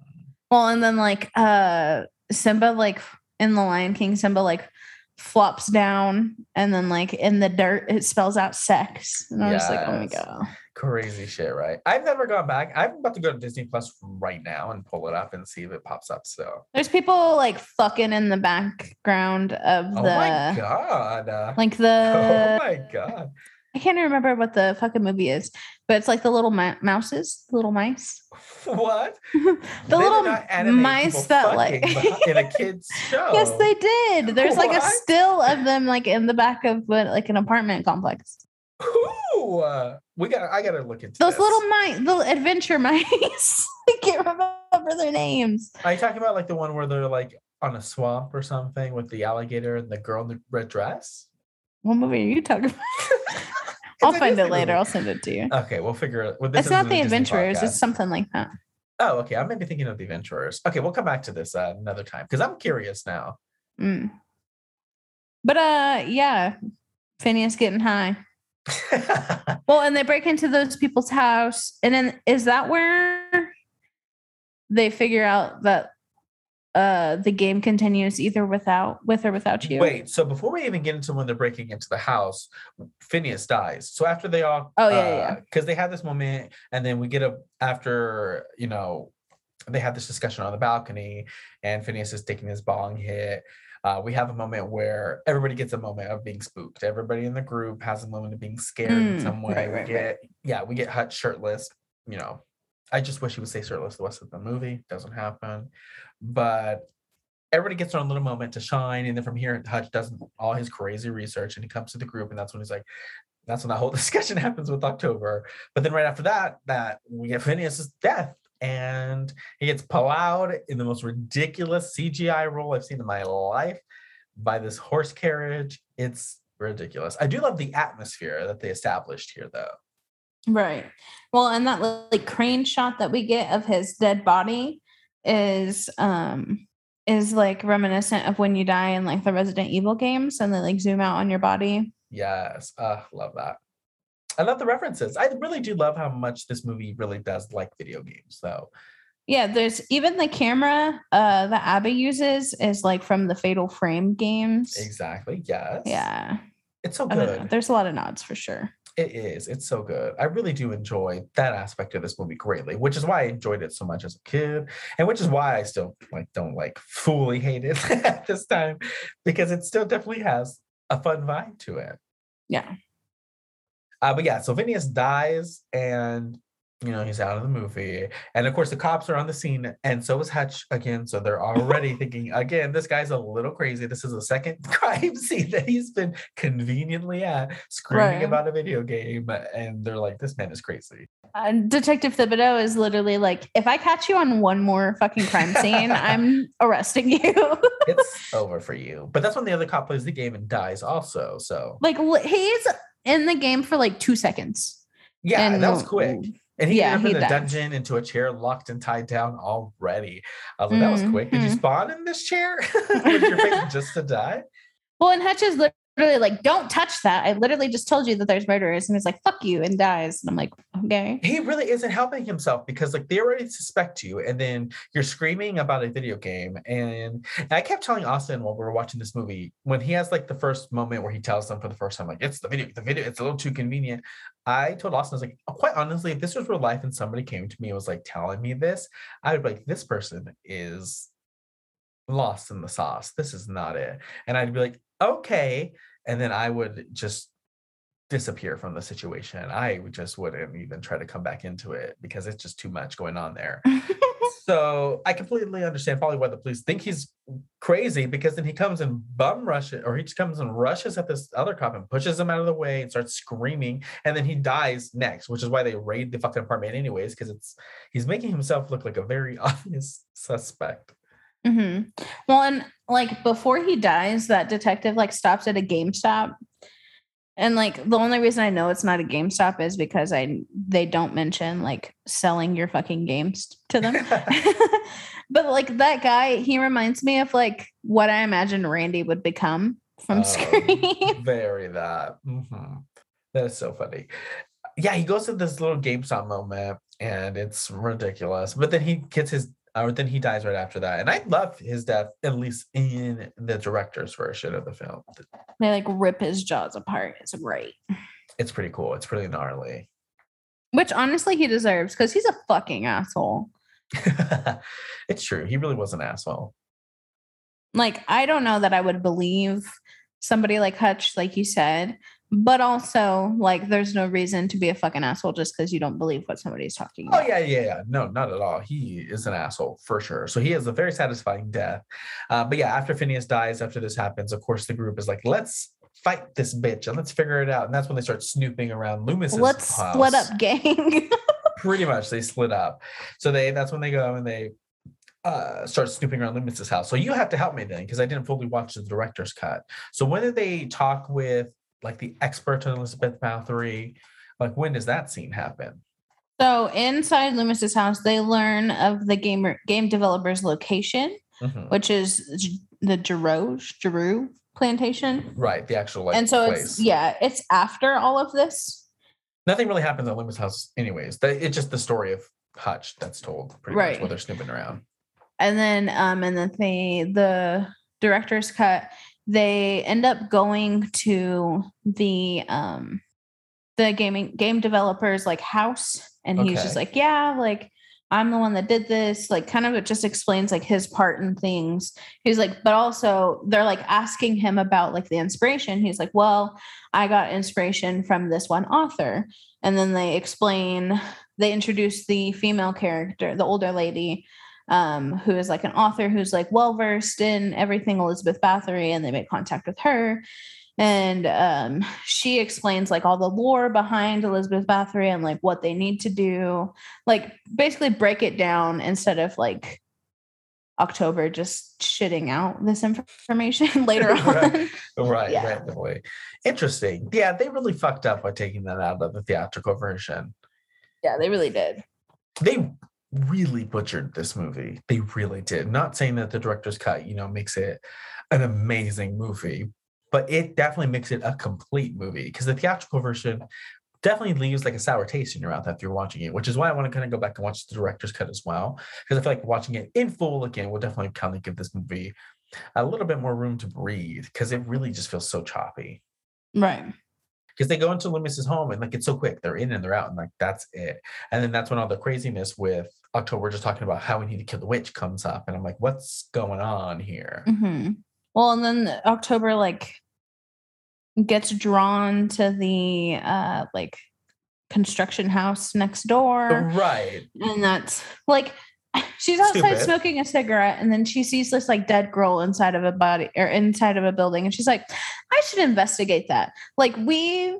well, and then like uh Simba, like in the Lion King, Simba like flops down and then like in the dirt it spells out sex. And I was like, oh my
Yes.
god.
Crazy shit, right? I've never gone back. I'm about to go to Disney Plus right now and pull it up and see if it pops up. So,
There's people like fucking in the background of
oh
the oh
my god,
Like the oh
my god,
I can't remember what the fucking movie is, but it's like the little mi- mouses, the little mice.
what?
The
They
little mice that like
in a kid's show.
Yes, they did. There's like a still of them like in the back of like an apartment complex.
Who? Uh, we got. I gotta look into
Those
this.
little mice, the adventure mice. I can't remember their names.
Are you talking about like the one where they're like on a swamp or something with the alligator and the girl in the red dress?
What movie are you talking about? I'll find it later.
movie.
I'll send it to you.
Okay, we'll figure it. Well, this
It's not the adventurers.
podcast.
It's something like that.
Oh, okay. I may be thinking of the adventurers. Okay, we'll come back to this uh, another time because I'm curious now.
Mm. But uh, yeah, Phineas getting high. Well, and they break into those people's house, and then is that where they figure out that uh the game continues either without with or without you?
Wait, so before we even get into when they're breaking into the house, Phineas dies. So after they all,
Oh, yeah, yeah, yeah.
because they have this moment, and then we get a after you know they have this discussion on the balcony, and Phineas is taking his bong hit. Uh, we have a moment where everybody gets a moment of being spooked. Everybody in the group has a moment of being scared in
Mm,
some way.
right,
we
right, right.
get, yeah, we get Hutch shirtless. You know, I just wish he would stay shirtless the rest of the movie. Doesn't happen, but everybody gets their own little moment to shine. And then from here, Hutch does all his crazy research and he comes to the group, and that's when he's like, that's when that whole discussion happens with October. But then right after that, that we get Phineas's death. And he gets plowed in the most ridiculous CGI role I've seen in my life by this horse carriage. It's ridiculous. I do love the atmosphere that they established here, though.
Right. Well, and that like crane shot that we get of his dead body is um is like reminiscent of when you die in like the Resident Evil games and they like zoom out on your body.
Yes, uh, love that. I love the references. I really do love how much this movie really does like video games, though.
Yeah, there's even the camera uh that Abby uses is like from the Fatal Frame games.
Exactly. Yes.
Yeah.
It's so
I don't know.
good.
There's a lot of nods for sure.
It is. It's so good. I really do enjoy that aspect of this movie greatly, which is why I enjoyed it so much as a kid, and which is why I still like don't like fully hate it at this time because it still definitely has a fun vibe to it.
Yeah.
Uh, but yeah, so Phineas dies and you know he's out of the movie. And of course the cops are on the scene, and so is Hutch again. So they're already thinking, again, this guy's a little crazy. This is the second crime scene that he's been conveniently at, screaming
Right.
about a video game. And they're like, this man is crazy.
and Detective Thibodeau is literally like, if I catch you on one more fucking crime scene, I'm arresting you.
It's over for you. But that's when the other cop plays the game and dies also. So
like he's in the game for like two seconds.
yeah,
And
that was quick. And he
Yeah,
ended up in a dungeon into a chair locked and tied down already. I was like, that was quick. Did you
Mhm.
spawn in this chair? With your face just to die?
Well, and Hutch is literally like, don't touch that. I literally just told you that there's murderers. And he's like, fuck you, and dies. And I'm like, okay.
He really isn't helping himself because like they already suspect you, and then you're screaming about a video game. And, and I kept telling Austin while we were watching this movie, when he has like the first moment where he tells them for the first time, like, it's the video, the video, it's a little too convenient. I told Austin, I was like, quite honestly, if this was real life and somebody came to me and was like telling me this, I would be like, this person is lost in the sauce. This is not it. And I'd be like, okay. And then I would just disappear from the situation. I just wouldn't even try to come back into it because it's just too much going on there. so I completely understand probably why the police think he's crazy because then he comes and bum rushes or he just comes and rushes at this other cop and pushes him out of the way and starts screaming and then he dies next, which is why they raid the fucking apartment anyways because it's he's making himself look like a very obvious suspect.
Hmm Well, and like before he dies, that detective like stops at a GameStop And like the only reason I know it's not a GameStop is because I they don't mention like selling your fucking games to them. but like that guy, he reminds me of like what I imagine Randy would become from
Um,
Scream.
Very that. Mhm. That is so funny. Yeah, he goes to this little GameStop moment and it's ridiculous. But then he gets his or then he dies right after that. And I love his death, at least in the director's version of the film.
they like rip his jaws apart. It's great.
It's pretty cool. It's pretty gnarly.
Which honestly he deserves because he's a fucking asshole.
it's true. He really was an asshole.
Like, I don't know that I would believe somebody like Hutch, like you said, but also like there's no reason to be a fucking asshole just because you don't believe what somebody's talking
Oh yeah, yeah, yeah. No, not at all. He is an asshole for sure. So he has a very satisfying death. Uh, but yeah, after Phineas dies, after this happens, of course the group is like, let's fight this bitch and let's figure it out. And that's when they start snooping around Loomis's house.
Let's
house.
split up, gang.
Pretty much, they split up. So they that's when they go and they uh, start snooping around Loomis's house. So you have to help me then because I didn't fully watch the director's cut. So when did they talk with like the expert on Elizabeth Bathory? Like when does that scene happen?
so inside Loomis's house, they learn of the gamer game developer's location,
Mhm.
which is the Giroux Giroux plantation.
Right, the actual like
and so
place.
it's yeah, it's after all of this.
nothing really happens at Loomis house anyways. It's just the story of Hutch that's told pretty much
Right.
while they're snooping around.
and then um and then they the director's cut they end up going to the um the gaming game developers like house and he's just like yeah like i'm the one that did this like kind of it just explains like his part in things. He's like but also they're like asking him about like the inspiration. He's like well i got inspiration from this one author. And then they explain they introduce the female character the older lady um, who is like an author who's like well versed in everything Elizabeth Bathory, and they make contact with her. And um, she explains like all the lore behind Elizabeth Bathory and like what they need to do, like basically break it down instead of like October just shitting out this information later on.
Right. Right,
Yeah.
randomly. Interesting. Yeah, they really fucked up by taking that out of the theatrical version.
yeah, they really did.
They really butchered this movie. They really did. Not saying that the director's cut, you know, makes it an amazing movie, but it definitely makes it a complete movie because the theatrical version definitely leaves like a sour taste in your mouth after you're watching it, which is why I want to kind of go back and watch the director's cut as well. Because I feel like watching it in full again will definitely kind of give this movie a little bit more room to breathe because it really just feels so choppy.
Right.
Because they go into Loomis's home and like it's so quick, they're in and they're out, and like that's it. And then that's when all the craziness with October just talking about how we need to kill the witch comes up, and I'm like, what's going on here?
hmm Well, and then October like gets drawn to the uh like construction house next door.
Right.
And that's like she's outside
Stupid.
smoking a cigarette and then she sees this like dead girl inside of a body or inside of a building and she's like, I should investigate that. Like we've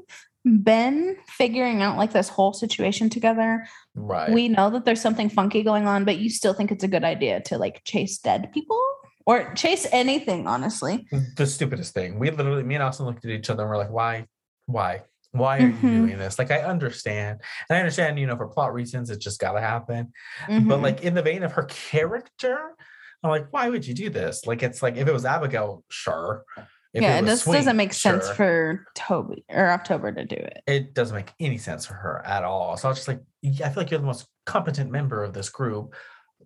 been figuring out like this whole situation together.
Right.
We know that there's something funky going on, but you still think it's a good idea to like chase dead people or chase anything, honestly.
the stupidest thing. We literally, me and Austin looked at each other and we're like, why? Why? Why are
Mhm.
you doing this? Like, I understand. And I understand, you know, for plot reasons, it's just got to happen. But
Mhm.
like in the vein of her character, I'm like, why would you do this? Like, it's like if it was Abigail, sure. If
yeah, it just doesn't make sense for Toby or October to do it.
it doesn't make any sense for her at all. So I was just like, I feel like you're the most competent member of this group.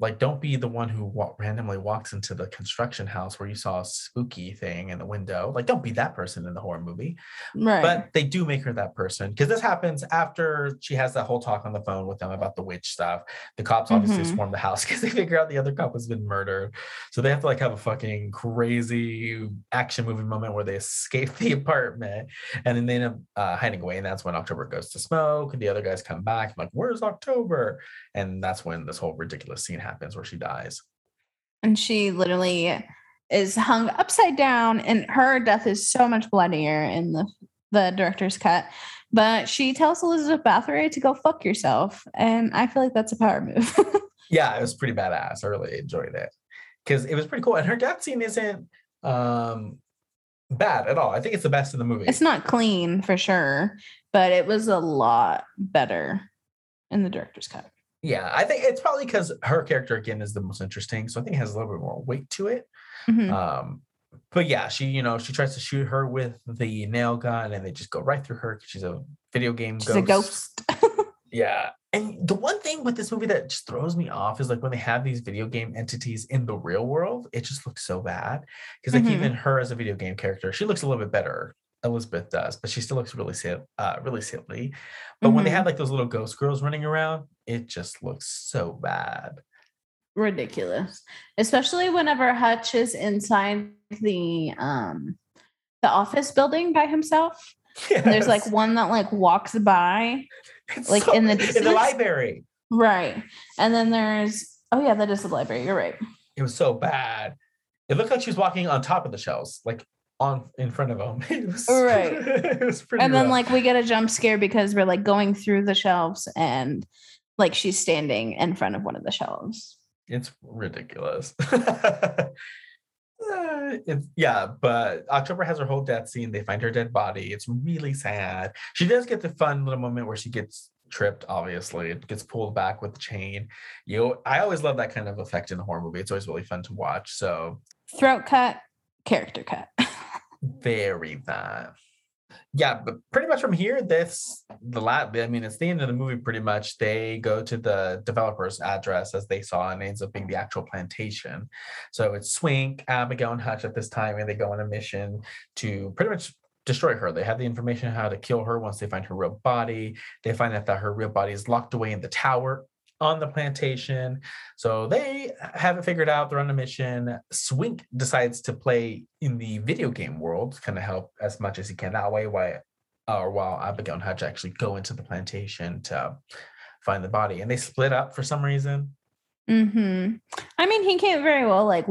Like, don't be the one who wa- randomly walks into the construction house where you saw a spooky thing in the window. Like, don't be that person in the horror movie.
Right.
But they do make her that person because this happens after she has that whole talk on the phone with them about the witch stuff. The cops obviously
Mhm.
swarm the house because they figure out the other cop has been murdered. So they have to like have a fucking crazy action movie moment where they escape the apartment and then they end up uh, hiding away. And that's when October goes to smoke and the other guys come back. I'm like, where's October? And that's when this whole ridiculous scene happens where she dies.
and she literally is hung upside down and her death is so much bloodier in the the director's cut but she tells elizabeth bathory to go fuck yourself and i feel like that's a power move
yeah, it was pretty badass. I really enjoyed it because it was pretty cool. And her death scene isn't um bad at all. I think it's the best in the movie.
It's not clean for sure, but it was a lot better in the director's cut.
Yeah, I think it's probably because her character again is the most interesting. So I think it has a little bit more weight to it.
Mhm.
Um, but yeah, she, you know, she tries to shoot her with the nail gun and they just go right through her 'cause she's a video game
She's a ghost.
Yeah. And the one thing with this movie that just throws me off is like when they have these video game entities in the real world, it just looks so bad. Because like
Mhm.
even her as a video game character, she looks a little bit better. Elizabeth does, but she still looks really sil- uh really silly. But when they
Mhm.
have like those little ghost girls running around, it just looks so bad.
ridiculous especially whenever hutch is inside the um the office building by himself And there's like one that like walks by
It's
like, in the
in the library.
right and then there's oh yeah that is the library you're right
It was so bad. It looked like she was walking on top of the shelves, like on in front of them. It was,
Right.
it was pretty.
and then
rough.
like we get a jump scare because we're like going through the shelves and like she's standing in front of one of the shelves
it's ridiculous. Uh, it's yeah, but October has her whole death scene. They find her dead body. It's really sad. She does get the fun little moment where she gets tripped. Obviously, it gets pulled back with the chain. You, know, I always love that kind of effect in a horror movie. It's always really fun to watch. So
throat cut character cut
very that. Yeah, but pretty much from here, this the lab. I mean, it's the end of the movie. Pretty much, they go to the developer's address as they saw, and it ends up being the actual plantation. So it's Swink, Abigail, and Hutch at this time, and they go on a mission to pretty much destroy her. They have the information how to kill her once they find her real body. They find out that her real body is locked away in the tower on the plantation. So they have it figured out. They're on a mission. Swink decides to play in the video game world, kind of help as much as he can that way. Why, or while Abigail and Hutch actually go into the plantation to find the body, and they split up for some reason.
hmm i mean he can't very well like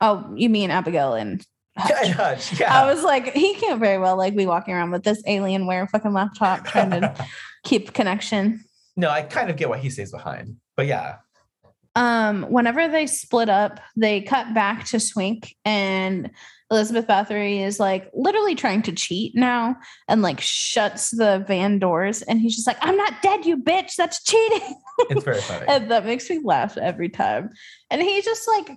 oh you mean abigail and
Yeah,
Hutch.
Hutch, yeah.
I was like, he can't very well like be walking around with this alienware fucking laptop trying to keep connection.
No, I kind of get why he stays behind, but yeah,
Um, whenever they split up, they cut back to Swink and Elizabeth Bathory is like literally trying to cheat now and like shuts the van doors and he's just like, I'm not dead, you bitch. That's cheating.
it's very funny.
and that makes me laugh every time. And he just like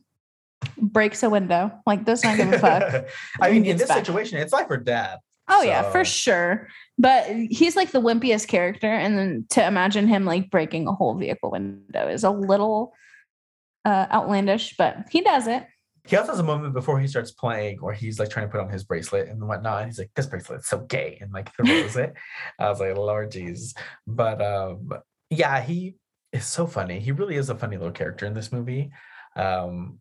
breaks a window, like does not give a fuck.
I mean, in this
back.
situation, it's life or death.
Oh yeah, for sure. But he's like the wimpiest character, and then to imagine him like breaking a whole vehicle window is a little uh, outlandish, but he does it.
He also has a moment before he starts playing where he's like trying to put on his bracelet and whatnot. And he's like, this bracelet's so gay and like throws it. I was like, Lord Jesus. But um, yeah, he is so funny. He really is a funny little character in this movie. Um,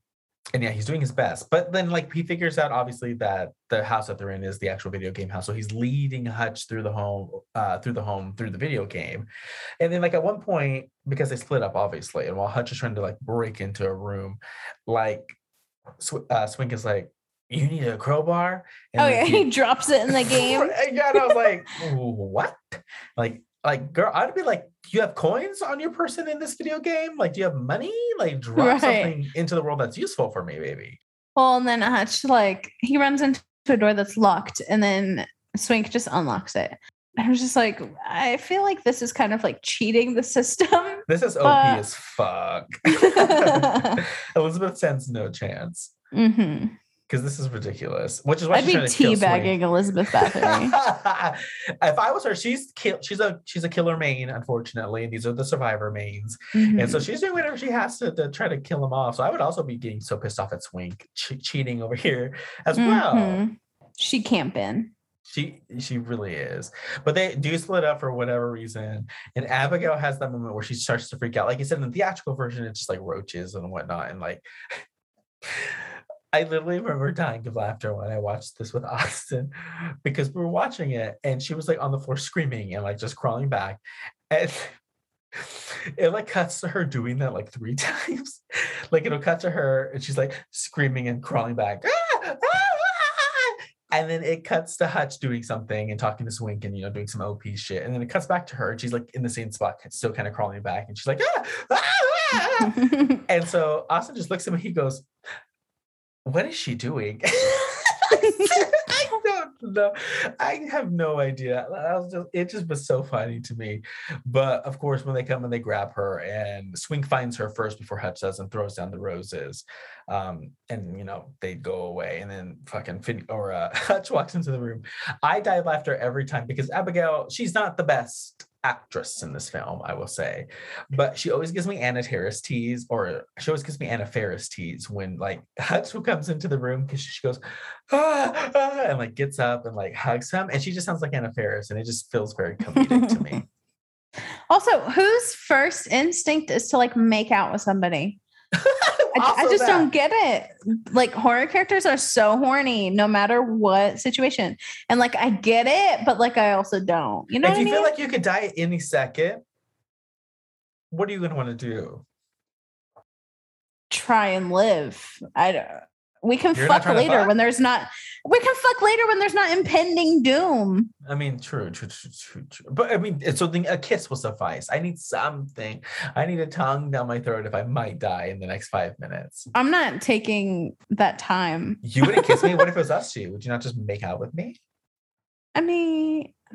and yeah, he's doing his best. But then like he figures out obviously that the house that they're in is the actual video game house. So he's leading Hutch through the home, uh, through the home, through the video game. And then like at one point, because they split up obviously, and while Hutch is trying to like break into a room, like Sw- uh, Swink is like, "You need a crowbar." And
oh yeah, he drops it in the game.
yeah, and I was like, "What?" Like, like girl, I'd be like, "Do you have coins on your person in this video game? Like, do you have money? Like, drop
Right.
something into the world that's useful for me, baby."
Well, and then Hutch like he runs into a door that's locked, and then Swink just unlocks it. I was just like, I feel like this is kind of like cheating the system.
This is OP as fuck. Elizabeth sends no chance
hmm
because this is ridiculous. Which is why
I'd
she's
be
trying to kill Swink.
teabagging Elizabeth Bathory.
if I was her, she's kill, she's a she's a killer main, unfortunately. And these are the survivor mains. And so she's doing whatever she has to, to try to kill them off. So I would also be getting so pissed off at Swink che- cheating over here as well.
Mhm. She camping.
She she really is. But they do split up for whatever reason. And Abigail has that moment where she starts to freak out. Like you said in the theatrical version, it's just like roaches and whatnot. And like I literally remember dying of laughter when I watched this with Austin because we were watching it and she was like on the floor screaming and like just crawling back. And it like cuts to her doing that like three times. like it'll cut to her and she's like screaming and crawling back. "Ah! Ah! Ah!" And then it cuts to Hutch doing something and talking to Swink and you know doing some OP shit. And then it cuts back to her and she's like in the same spot, still kind of crawling back. And she's like, ah! Ah! Ah! ah." And so Austin just looks at me. He goes, "What is she doing?" I don't know. I have no idea. Just, it just was so funny to me. But of course, when they come and they grab her, and Swink finds her first before Hutch does and throws down the roses. Um, and you know, they go away, and then fucking Finn or uh, Hutch walks into the room. I die of laughter every time because Abigail, she's not the best actress in this film, I will say. But she always gives me Anna Terrace tease, or she always gives me Anna Faris tease when like Hutch comes into the room because she goes, ah, ah, and like gets up and like hugs him. And she just sounds like Anna Faris, and it just feels very comedic to me.
Also, whose first instinct is to like make out with somebody? I, I just
that.
don't get it. Like horror characters are so horny no matter what situation. And like I get it, but like I also don't. You know
if
what
you
I mean?
feel like you could die any second, what are you gonna want to do?
Try and live. I don't we can
You're
fuck later when there's not we can fuck later when there's not impending doom.
I mean, true, true, true, true, true. But I mean, it's something a kiss will suffice. I need something. I need a tongue down my throat if I might die in the next five minutes.
I'm not taking that time.
You wouldn't kiss me. What if it was us two? Would you not just make out with me?
I mean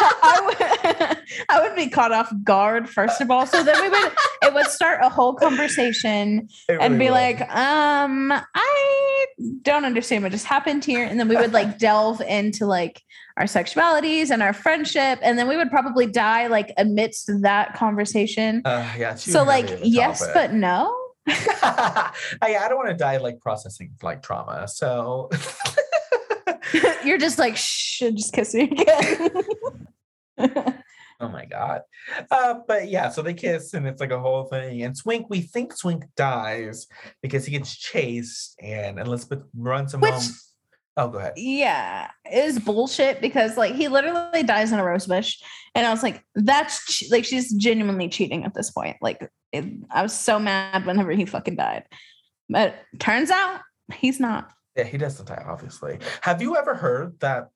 I would, I would be caught off guard first of all. So then we would it would start a whole conversation
It
and
really
be like, um, I don't understand what just happened here. And then we would like delve into like our sexualities and our friendship. And then we would probably die like amidst that conversation.
uh, yeah.
So like, yes,
topic.
but no.
I, I don't want to die like processing like trauma. So
You're just like, shh, just kiss me again.
Oh my god. Uh, but yeah, so they kiss and it's like a whole thing. And Swink, we think Swink dies because he gets chased and Elizabeth runs him
Which-
home. Oh, go ahead.
yeah, is bullshit because like he literally dies in a rose bush. And I was like, that's che- like, she's genuinely cheating at this point. Like, it, I was so mad whenever he fucking died. But turns out he's not.
Yeah, he doesn't die, obviously. Have you ever heard that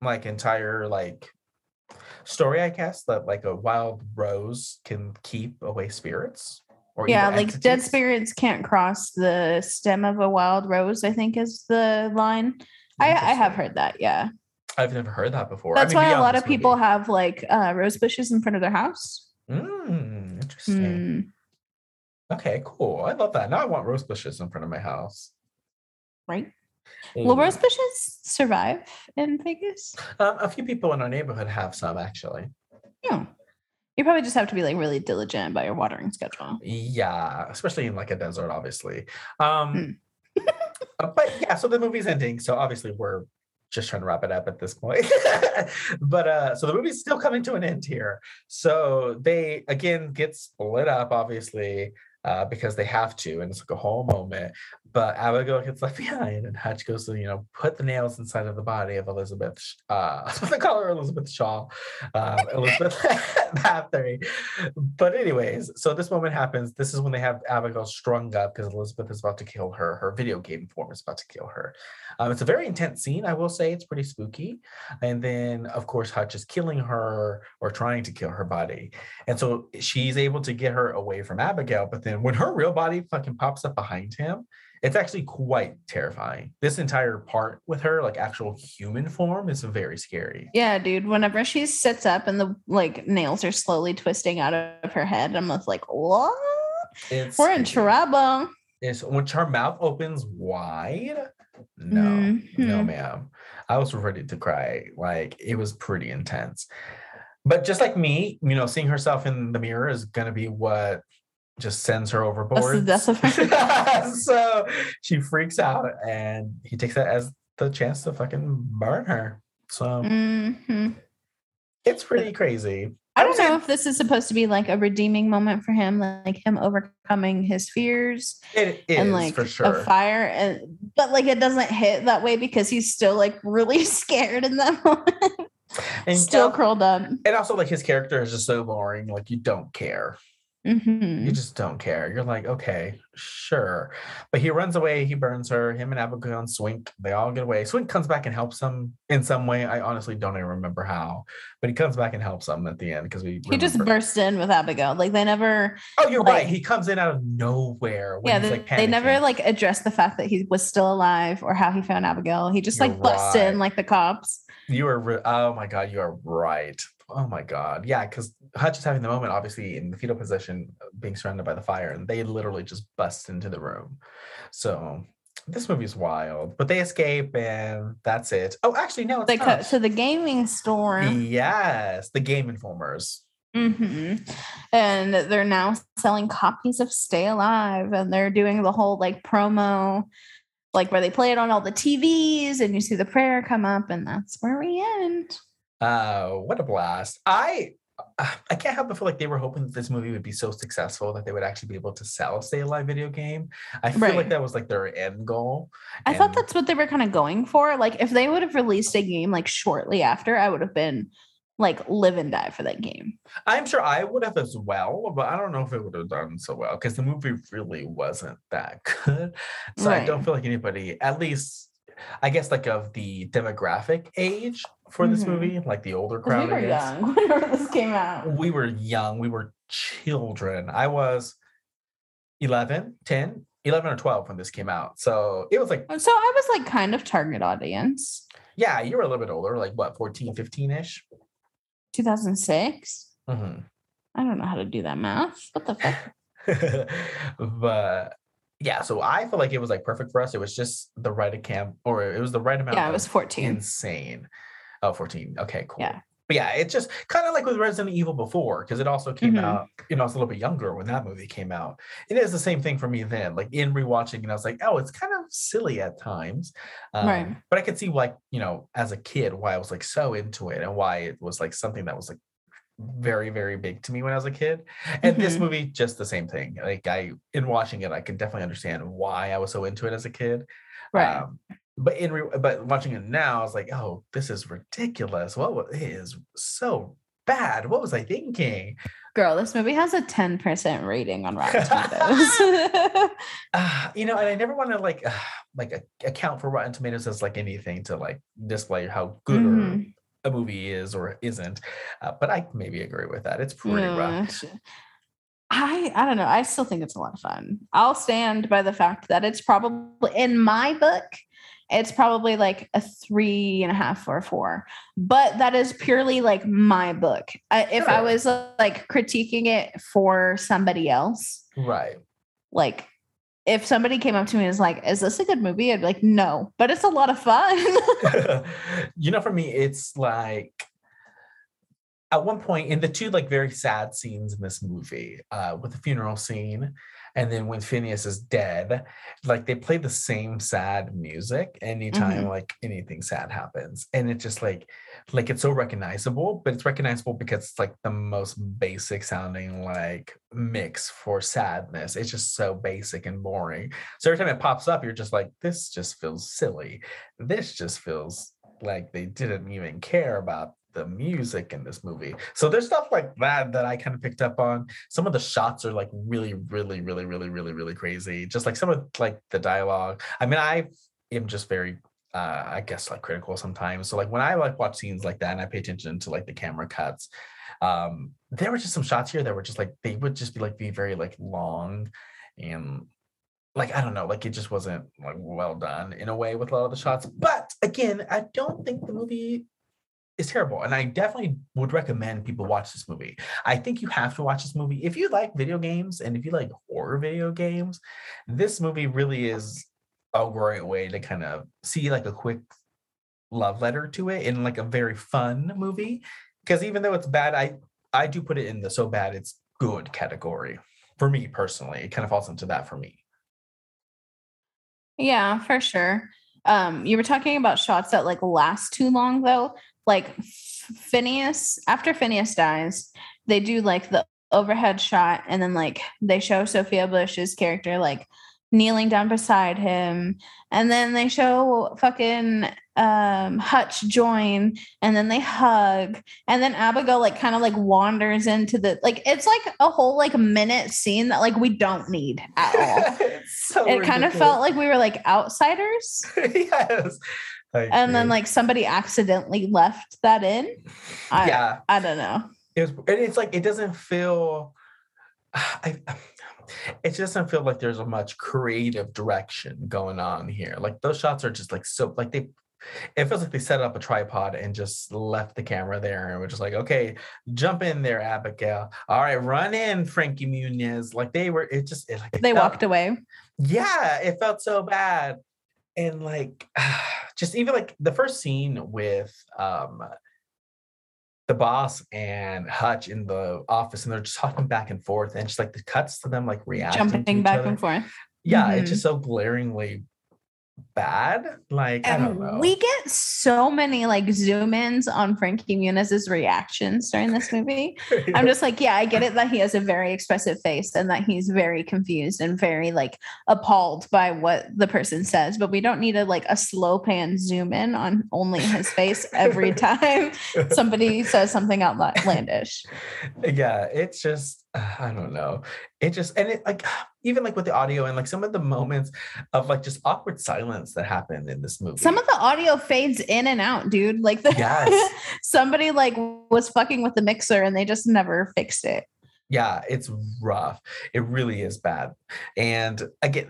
like entire like story, I guess, that like a wild rose can keep away spirits? Or
yeah, like dead spirits can't cross the stem of a wild rose, I think is the line. I, I have heard that, yeah.
I've never heard that before. I
That's
mean,
why a lot of people
movie.
have like uh, rose bushes in front of their house.
Mm, interesting.
Mm.
Okay, cool. I love that. Now I want rose bushes in front of my house.
Right? Will rose bushes survive in Vegas?
Um, a few people in our neighborhood have some actually.
Yeah. You probably just have to be like really diligent about your watering schedule.
Yeah, especially in like a desert, obviously. Um, uh, but yeah, so the movie's ending. So obviously we're just trying to wrap it up at this point. but uh, so the movie's still coming to an end here. So they again get split up, obviously. Uh, because they have to, and it's like a whole moment. But Abigail gets left behind, and Hutch goes to, you know, put the nails inside of the body of Elizabeth. Uh, they call her Elizabeth Shaw, um, Elizabeth Bathory. But anyways, so this moment happens. This is when they have Abigail strung up because Elizabeth is about to kill her. Her video game form is about to kill her. Um, it's a very intense scene, I will say. It's pretty spooky. And then, of course, Hutch is killing her or trying to kill her body. And so she's able to get her away from Abigail. But then when her real body fucking pops up behind him, it's actually quite terrifying. This entire part with her, like actual human form, is very scary.
Yeah, dude. Whenever she sits up and the like nails are slowly twisting out of her head, I'm just like, what?
It's
We're in trouble.
is when her mouth opens wide. No, no,
Mhm.
ma'am. I was ready to cry. Like it was pretty intense. But just like me, you know, seeing herself in the mirror is gonna be what just sends her overboard.
death of her.
so she freaks out, and he takes that as the chance to fucking burn her. So
Mhm.
it's pretty crazy.
I don't know if this is supposed to be like a redeeming moment for him, like him overcoming his fears
It is
and like
for sure.
a fire, and but like it doesn't hit that way because he's still like really scared in that moment,
and
still curled up.
and also like his character is just so boring. Like you don't care.
Mhm.
You just don't care. You're like, okay, sure. But he runs away, he burns her, him and Abigail and Swink, they all get away. Swink comes back and helps him in some way. I honestly don't even remember how, but he comes back and helps them at the end because we
He just
remember-
burst in with Abigail. Like they never
Oh, you're
like-
right. He comes in out of nowhere. When
yeah,
he's,
they,
like,
they never like addressed the fact that he was still alive or how he found Abigail. He just
You're
like busts
right.
in like the cops.
You are, re- oh my God, you are right. Oh my God. Yeah, because Hutch is having the moment, obviously, in the fetal position, uh, being surrounded by the fire, and they literally just bust into the room. So this movie is wild, but they escape, and that's it. Oh, actually, no, it's
They cut to the gaming store.
Yes, the Game Informers.
hmm And they're now selling copies of Stay Alive and they're doing the whole like promo, like where they play it on all the TVs and you see the prayer come up, and that's where we end.
Uh, what a blast! I uh, I can't help but feel like they were hoping that this movie would be so successful that they would actually be able to sell a Stay Alive video game. I feel like that was like their end goal.
I thought that's what they were kind of going for. Like, if they would have released a game like shortly after, I would have been like live and die for that game.
I'm sure I would have as well, but I don't know if it would have done so well because the movie really wasn't that good. So I don't feel like anybody, at least I guess like of the demographic age for this
Mhm.
movie, like the older crowd.
we were young whenever this came out.
We were young, we were children. I was 11, 10, 11 or 12 when this came out. So it was like,
So I was like kind of target audience.
yeah, you were a little bit older, like what, 14, 15 ish?
2006.
hmm
I don't know how to do that math. What the fuck?
but yeah, so I feel like it was like perfect for us. It was just the right camp, or it was the right amount.
Yeah, it was 14.
Insane. Oh, 14. Okay, cool.
Yeah.
But yeah, it's just kind of like with Resident Evil before, because it also came
Mhm.
out, you know, I was a little bit younger when that movie came out. It is the same thing for me then. Like in rewatching, and I was like, oh, it's kind of silly at times. Um,
Right.
But I could see like, you know, as a kid, why I was like so into it and why it was like something that was like very, very big to me when I was a kid. And this
Mhm.
movie, just the same thing. Like I in watching it, I can definitely understand why I was so into it as a kid.
Right.
Um, but in re- but watching it now, I was like, oh, this is ridiculous. What wa- it is so bad. What was I thinking?
Girl, this movie has a 10% rating on Rotten Tomatoes.
Uh, you know, and I never want to like uh, like a- account for Rotten Tomatoes as like anything to like display how good or
Mhm.
A movie is or isn't. Uh, but I maybe agree with that. It's pretty
Yeah,
rough.
I I don't know. I still think it's a lot of fun. I'll stand by the fact that it's probably in my book, it's probably like a three and a half or four. But that is purely like my book. I, if I was like critiquing it for somebody else,
Right.
like if somebody came up to me and was like, "Is this a good movie?" I'd be like, "No," but it's a lot of fun.
you know, for me, it's like at one point in the two like very sad scenes in this movie, uh, with the funeral scene, and then when Phineas is dead, like they play the same sad music anytime
Mhm.
like anything sad happens, and it's just like like it's so recognizable, but it's recognizable because it's like the most basic sounding like mix for sadness. It's just so basic and boring. So every time it pops up, you're just like, this just feels silly. This just feels like they didn't even care about the music in this movie. So there's stuff like that that I kind of picked up on. Some of the shots are like really, really, really, really, really, really crazy. Just like some of like the dialogue. I mean, I am just very uh I guess like critical sometimes. So like when I like watch scenes like that and I pay attention to like the camera cuts, um, there were just some shots here that were just like they would just be like be very like long and like I don't know, like it just wasn't like well done in a way with a lot of the shots. But again, I don't think the movie is terrible, and I definitely would recommend people watch this movie. I think you have to watch this movie if you like video games and if you like horror video games. This movie really is a great way to kind of see like a quick love letter to it in like a very fun movie. Because even though it's bad, I I do put it in the so bad it's good category for me personally. It kind of falls into that for me.
Yeah, for sure. Um, you were talking about shots that like last too long though. Like Phineas, after Phineas dies, they do like the overhead shot and then like they show Sophia Bush's character like kneeling down beside him and then they show fucking um hutch join and then they hug and then abigail like kind of like wanders into the like it's like a whole like minute scene that like we don't need at all.
So
it kind of felt like we were like outsiders.
Yes. I
and then like somebody accidentally left that in I,
yeah,
i don't know
it was, and it's like it doesn't feel. I, it just doesn't feel like there's a much creative direction going on here. Like those shots are just like so like they. It feels like they set up a tripod and just left the camera there and we're just like, okay, jump in there, Abigail. All right, run in, Frankie Muniz. Like they were, it just it, like it
they
felt-
walked away
yeah it felt so bad and like just even like the first scene with um the boss and hutch in the office and they're just talking back and forth and just like the cuts to them like reacting
jumping back and forth
yeah
Mhm.
it's just so glaringly bad like i don't um, know
And we get so many like zoom ins on Frankie Muniz's reactions during this movie. I'm just like, yeah, I get it that he has a very expressive face and that he's very confused and very like appalled by what the person says, but we don't need a like a slow pan zoom in on only his face every time somebody says something outlandish.
yeah it's just i don't know it just and it like even like with the audio and like some of the moments of like just awkward silence that happened in this movie
Some of the audio fades in and out, dude. Like the
Yes.
somebody like was fucking with the mixer and they just never fixed it.
yeah it's rough it really is bad and again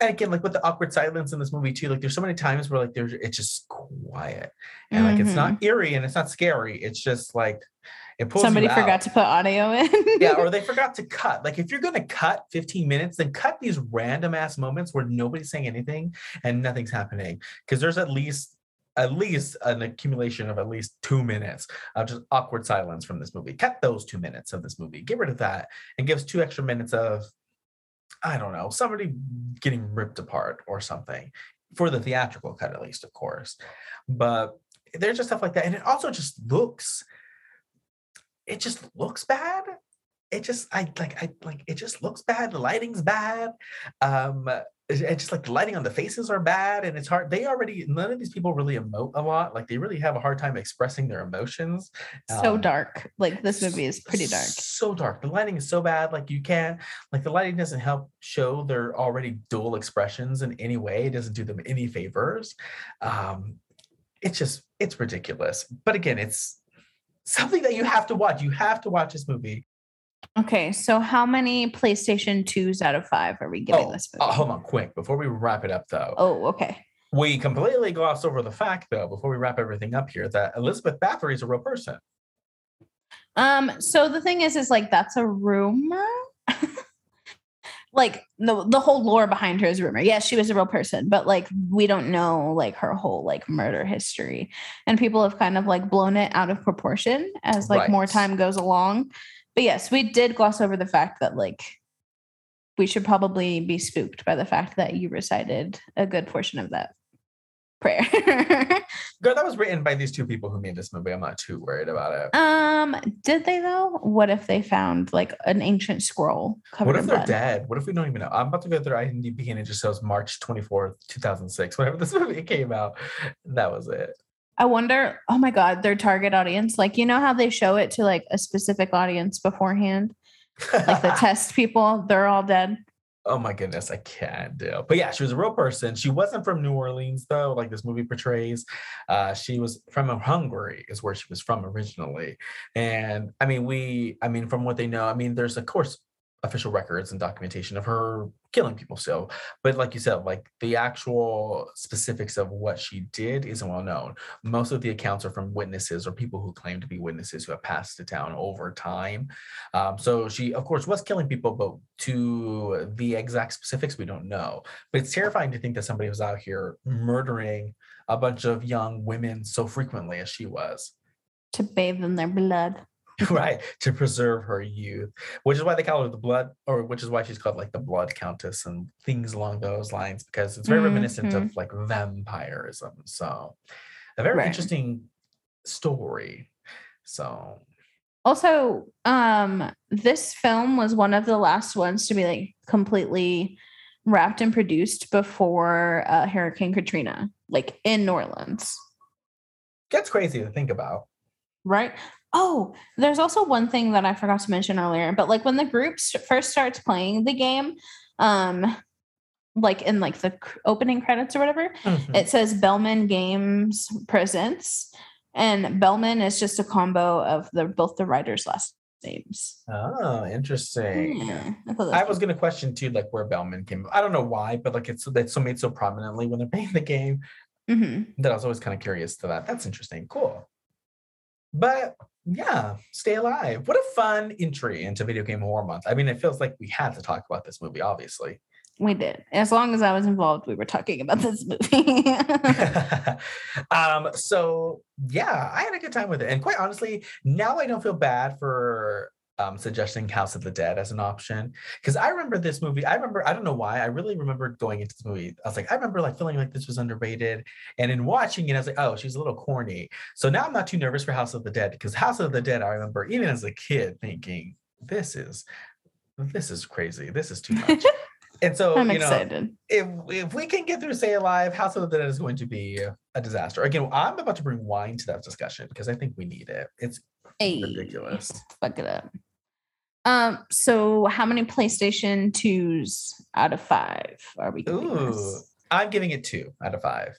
and again like with the awkward silence in this movie too like there's so many times where like there's it's just quiet and like it's not mm-hmm. eerie and it's not scary it's just like it pulls
Somebody forgot to put audio in.
yeah or they forgot to cut. Like if you're going to cut 15 minutes then cut these random ass moments where nobody's saying anything and nothing's happening. Because there's at least at least an accumulation of at least two minutes of just awkward silence from this movie. Cut those two minutes of this movie. Get rid of that. And give us two extra minutes of i don't know somebody getting ripped apart or something. For the theatrical cut at least of course. But there's just stuff like that. And it also just looks it just looks bad. It just i like i like it just looks bad. The lighting's bad. Um it- it's just like the lighting on the faces are bad and it's hard they already none of these people really emote a lot. Like they really have a hard time expressing their emotions.
So
Um,
dark. Like this movie is pretty dark.
so dark. The lighting is so bad. Like you can't like the lighting doesn't help show their already dual expressions in any way. It doesn't do them any favors. Um it's just it's ridiculous. But again it's something that you have to watch you have to watch this movie
Okay, so how many PlayStation 2s out of 5 are we giving
oh,
this
uh,
movie?
hold on quick before we wrap it up though
Oh, okay.
we completely gloss over the fact though before we wrap everything up here that elizabeth bathory is a real person
Um, so the thing is, is like that's a rumor. Like the the whole lore behind her is rumor. Yes, she was a real person, but like we don't know like her whole like murder history. And people have kind of like blown it out of proportion as like more time goes along. But yes, we did gloss over the fact that like we should probably be spooked by the fact that you recited a good portion of that prayer.
girl that was written by these two people who made this movie i'm not too worried about it
um, did they though? What if they found like an ancient scroll covered
What if they're
blood?
dead? What if we don't even know? I'm about to go through IMDb and it just shows March 24th, 2006. Whenever this movie came out, that was it.
I wonder, oh my God, their target audience. Like, you know how they show it to like a specific audience beforehand? Like the test people, they're all dead.
Oh my goodness, I can't do. But yeah, she was a real person. She wasn't from New Orleans though, like this movie portrays. Uh, she was from Hungary, is where she was from originally. And I mean, we, I mean, from what they know, I mean, there's of course official records and documentation of her killing people still but like you said like the actual specifics of what she did isn't well known. Most of the accounts are from witnesses or people who claim to be witnesses who have passed the town over time. Um, so she of course was killing people but to the exact specifics we don't know. But it's terrifying to think that somebody was out here murdering a bunch of young women so frequently as she was.
To bathe in their blood.
right to preserve her youth which is why they call her the blood or which is why she's called like the blood countess and things along those lines because it's very reminiscent
Mhm.
of like vampirism so a very
Right.
interesting story so
Also, um, this film was one of the last ones to be like completely wrapped and produced before uh, Hurricane Katrina, like in New Orleans.
That's crazy to think about.
Right. Oh, there's also one thing that I forgot to mention earlier, but like when the group first starts playing the game, um, like in like the opening credits or whatever,
Mhm.
it says Bellman Games presents, and Bellman is just a combo of the both the writers' last names.
Oh, interesting.
Yeah, I,
I
was
was gonna question too, like where Bellman came. From. I don't know why, but like it's it's so made so prominently when they're playing the game
Mhm.
that I was always kind of curious to that. That's interesting. Cool. But yeah, stay alive. What a fun entry into Video Game Horror Month. I mean, it feels like we had to talk about this movie, obviously.
We did. As long as I was involved, we were talking about this movie.
um, so yeah, I had a good time with it. And quite honestly, now I don't feel bad for um suggesting House of the Dead as an option. Because I remember this movie. I remember, I don't know why, I really remember going into this movie. I was like, I remember like feeling like this was underrated. And in watching it, I was like, oh, she's a little corny. So now I'm not too nervous for House of the Dead because House of the Dead, I remember even as a kid thinking, this is this is crazy. This is too much. And so,
I'm
you know,
excited.
if if we can get through Stay Alive, House of the Dead is going to be a disaster. Again, I'm about to bring wine to that discussion because I think we need it. It's
Hey,
ridiculous.
Fuck it up. Um, so how many PlayStation 2s out of five are we giving
Ooh,
this?
I'm giving it two out of five.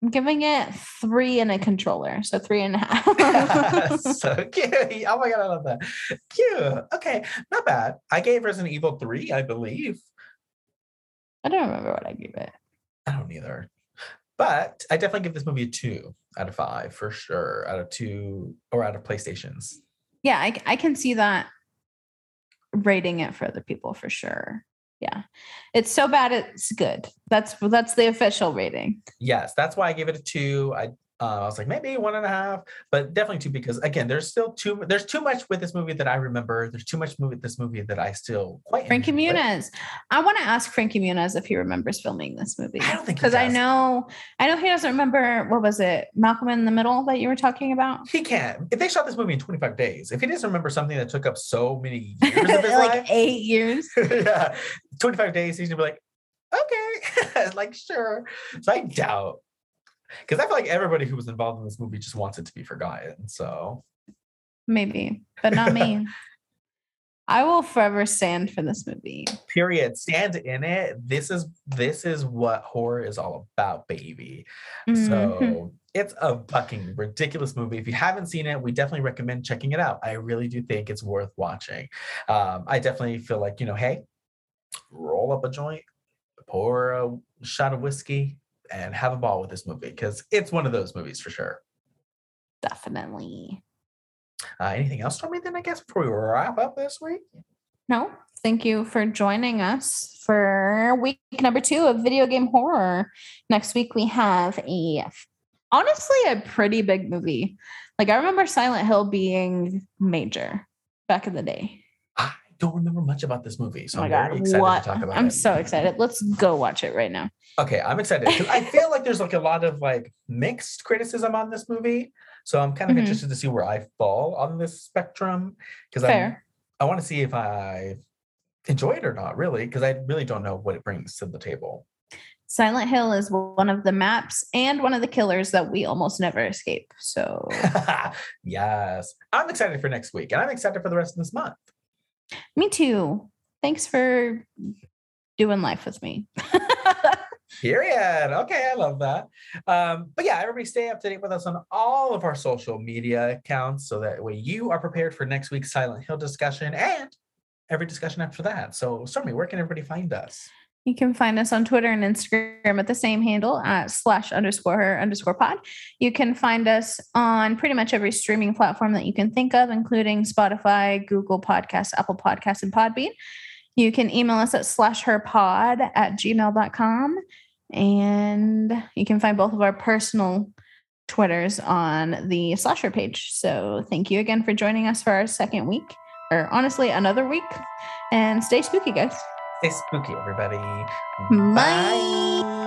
I'm giving it three and a controller, so three and a half.
so cute. Oh my god, I love that. Cute. Okay, not bad. I gave Resident Evil 3, I believe.
I don't remember what I gave it.
I don't either. But I definitely give this movie a two out of five for sure. Out of two or out of PlayStations.
Yeah, I, I can see that rating it for other people for sure. Yeah, it's so bad it's good. That's that's the official rating.
Yes, that's why I gave it a two. I uh, I was like maybe one and a half, but definitely two because again, there's still too there's too much with this movie that I remember. There's too much movie with this movie that I still quite
Frankie
enjoy.
Muniz. I want to ask Frankie Muniz if he remembers filming this movie.
I don't think
because I know I know he doesn't remember what was it Malcolm in the Middle that you were talking about.
He can't. If they shot this movie in 25 days, if he doesn't remember something that took up so many years of his
like
life,
eight years.
yeah, 25 days, he's gonna be like, okay, like sure. So I doubt. Because I feel like everybody who was involved in this movie just wants it to be forgotten. So
Maybe, but not me. I will forever stand for this movie.
period stand in it this is this is what horror is all about baby
Mhm.
so it's a fucking ridiculous movie if you haven't seen it we definitely recommend checking it out i really do think it's worth watching um, i definitely feel like you know hey roll up a joint pour a shot of whiskey and have a ball with this movie because it's one of those movies for sure
definitely.
uh, anything else for me then i guess before we wrap up this week
No, thank you for joining us for week number two of video game horror. Next week we have a honestly a pretty big movie. Like I remember Silent Hill being major back in the day.
Don't remember much about this movie so
oh
i'm
god,
very excited
what?
to talk about
I'm
it
so excited. Let's go watch it right now.
Okay, I'm excited. I feel like there's like a lot of like mixed criticism on this movie. So I'm kind of
Mhm.
interested to see where I fall on this spectrum because I I want to see if I enjoy it or not, really, because I really don't know what it brings to the table.
Silent Hill is one of the maps and one of the killers that we almost never escape. So
yes, I'm excited for next week, and I'm excited for the rest of this month.
Me too. Thanks for doing life with me.
Period. Okay, I love that. Um, but yeah, everybody stay up to date with us on all of our social media accounts so that way you are prepared for next week's Silent Hill discussion and every discussion after that. So, Stormy, where can everybody find us?
You can find us on Twitter and Instagram at the same handle at slash underscore her underscore pod. You can find us on pretty much every streaming platform that you can think of, including Spotify, Google Podcasts, Apple Podcasts, and Podbean. You can email us at slash her pod at gmail.com. And you can find both of our personal Twitters on the slasher page. So thank you again for joining us for our second week, or honestly, another week. And stay spooky, guys.
Stay spooky, everybody.
Bye.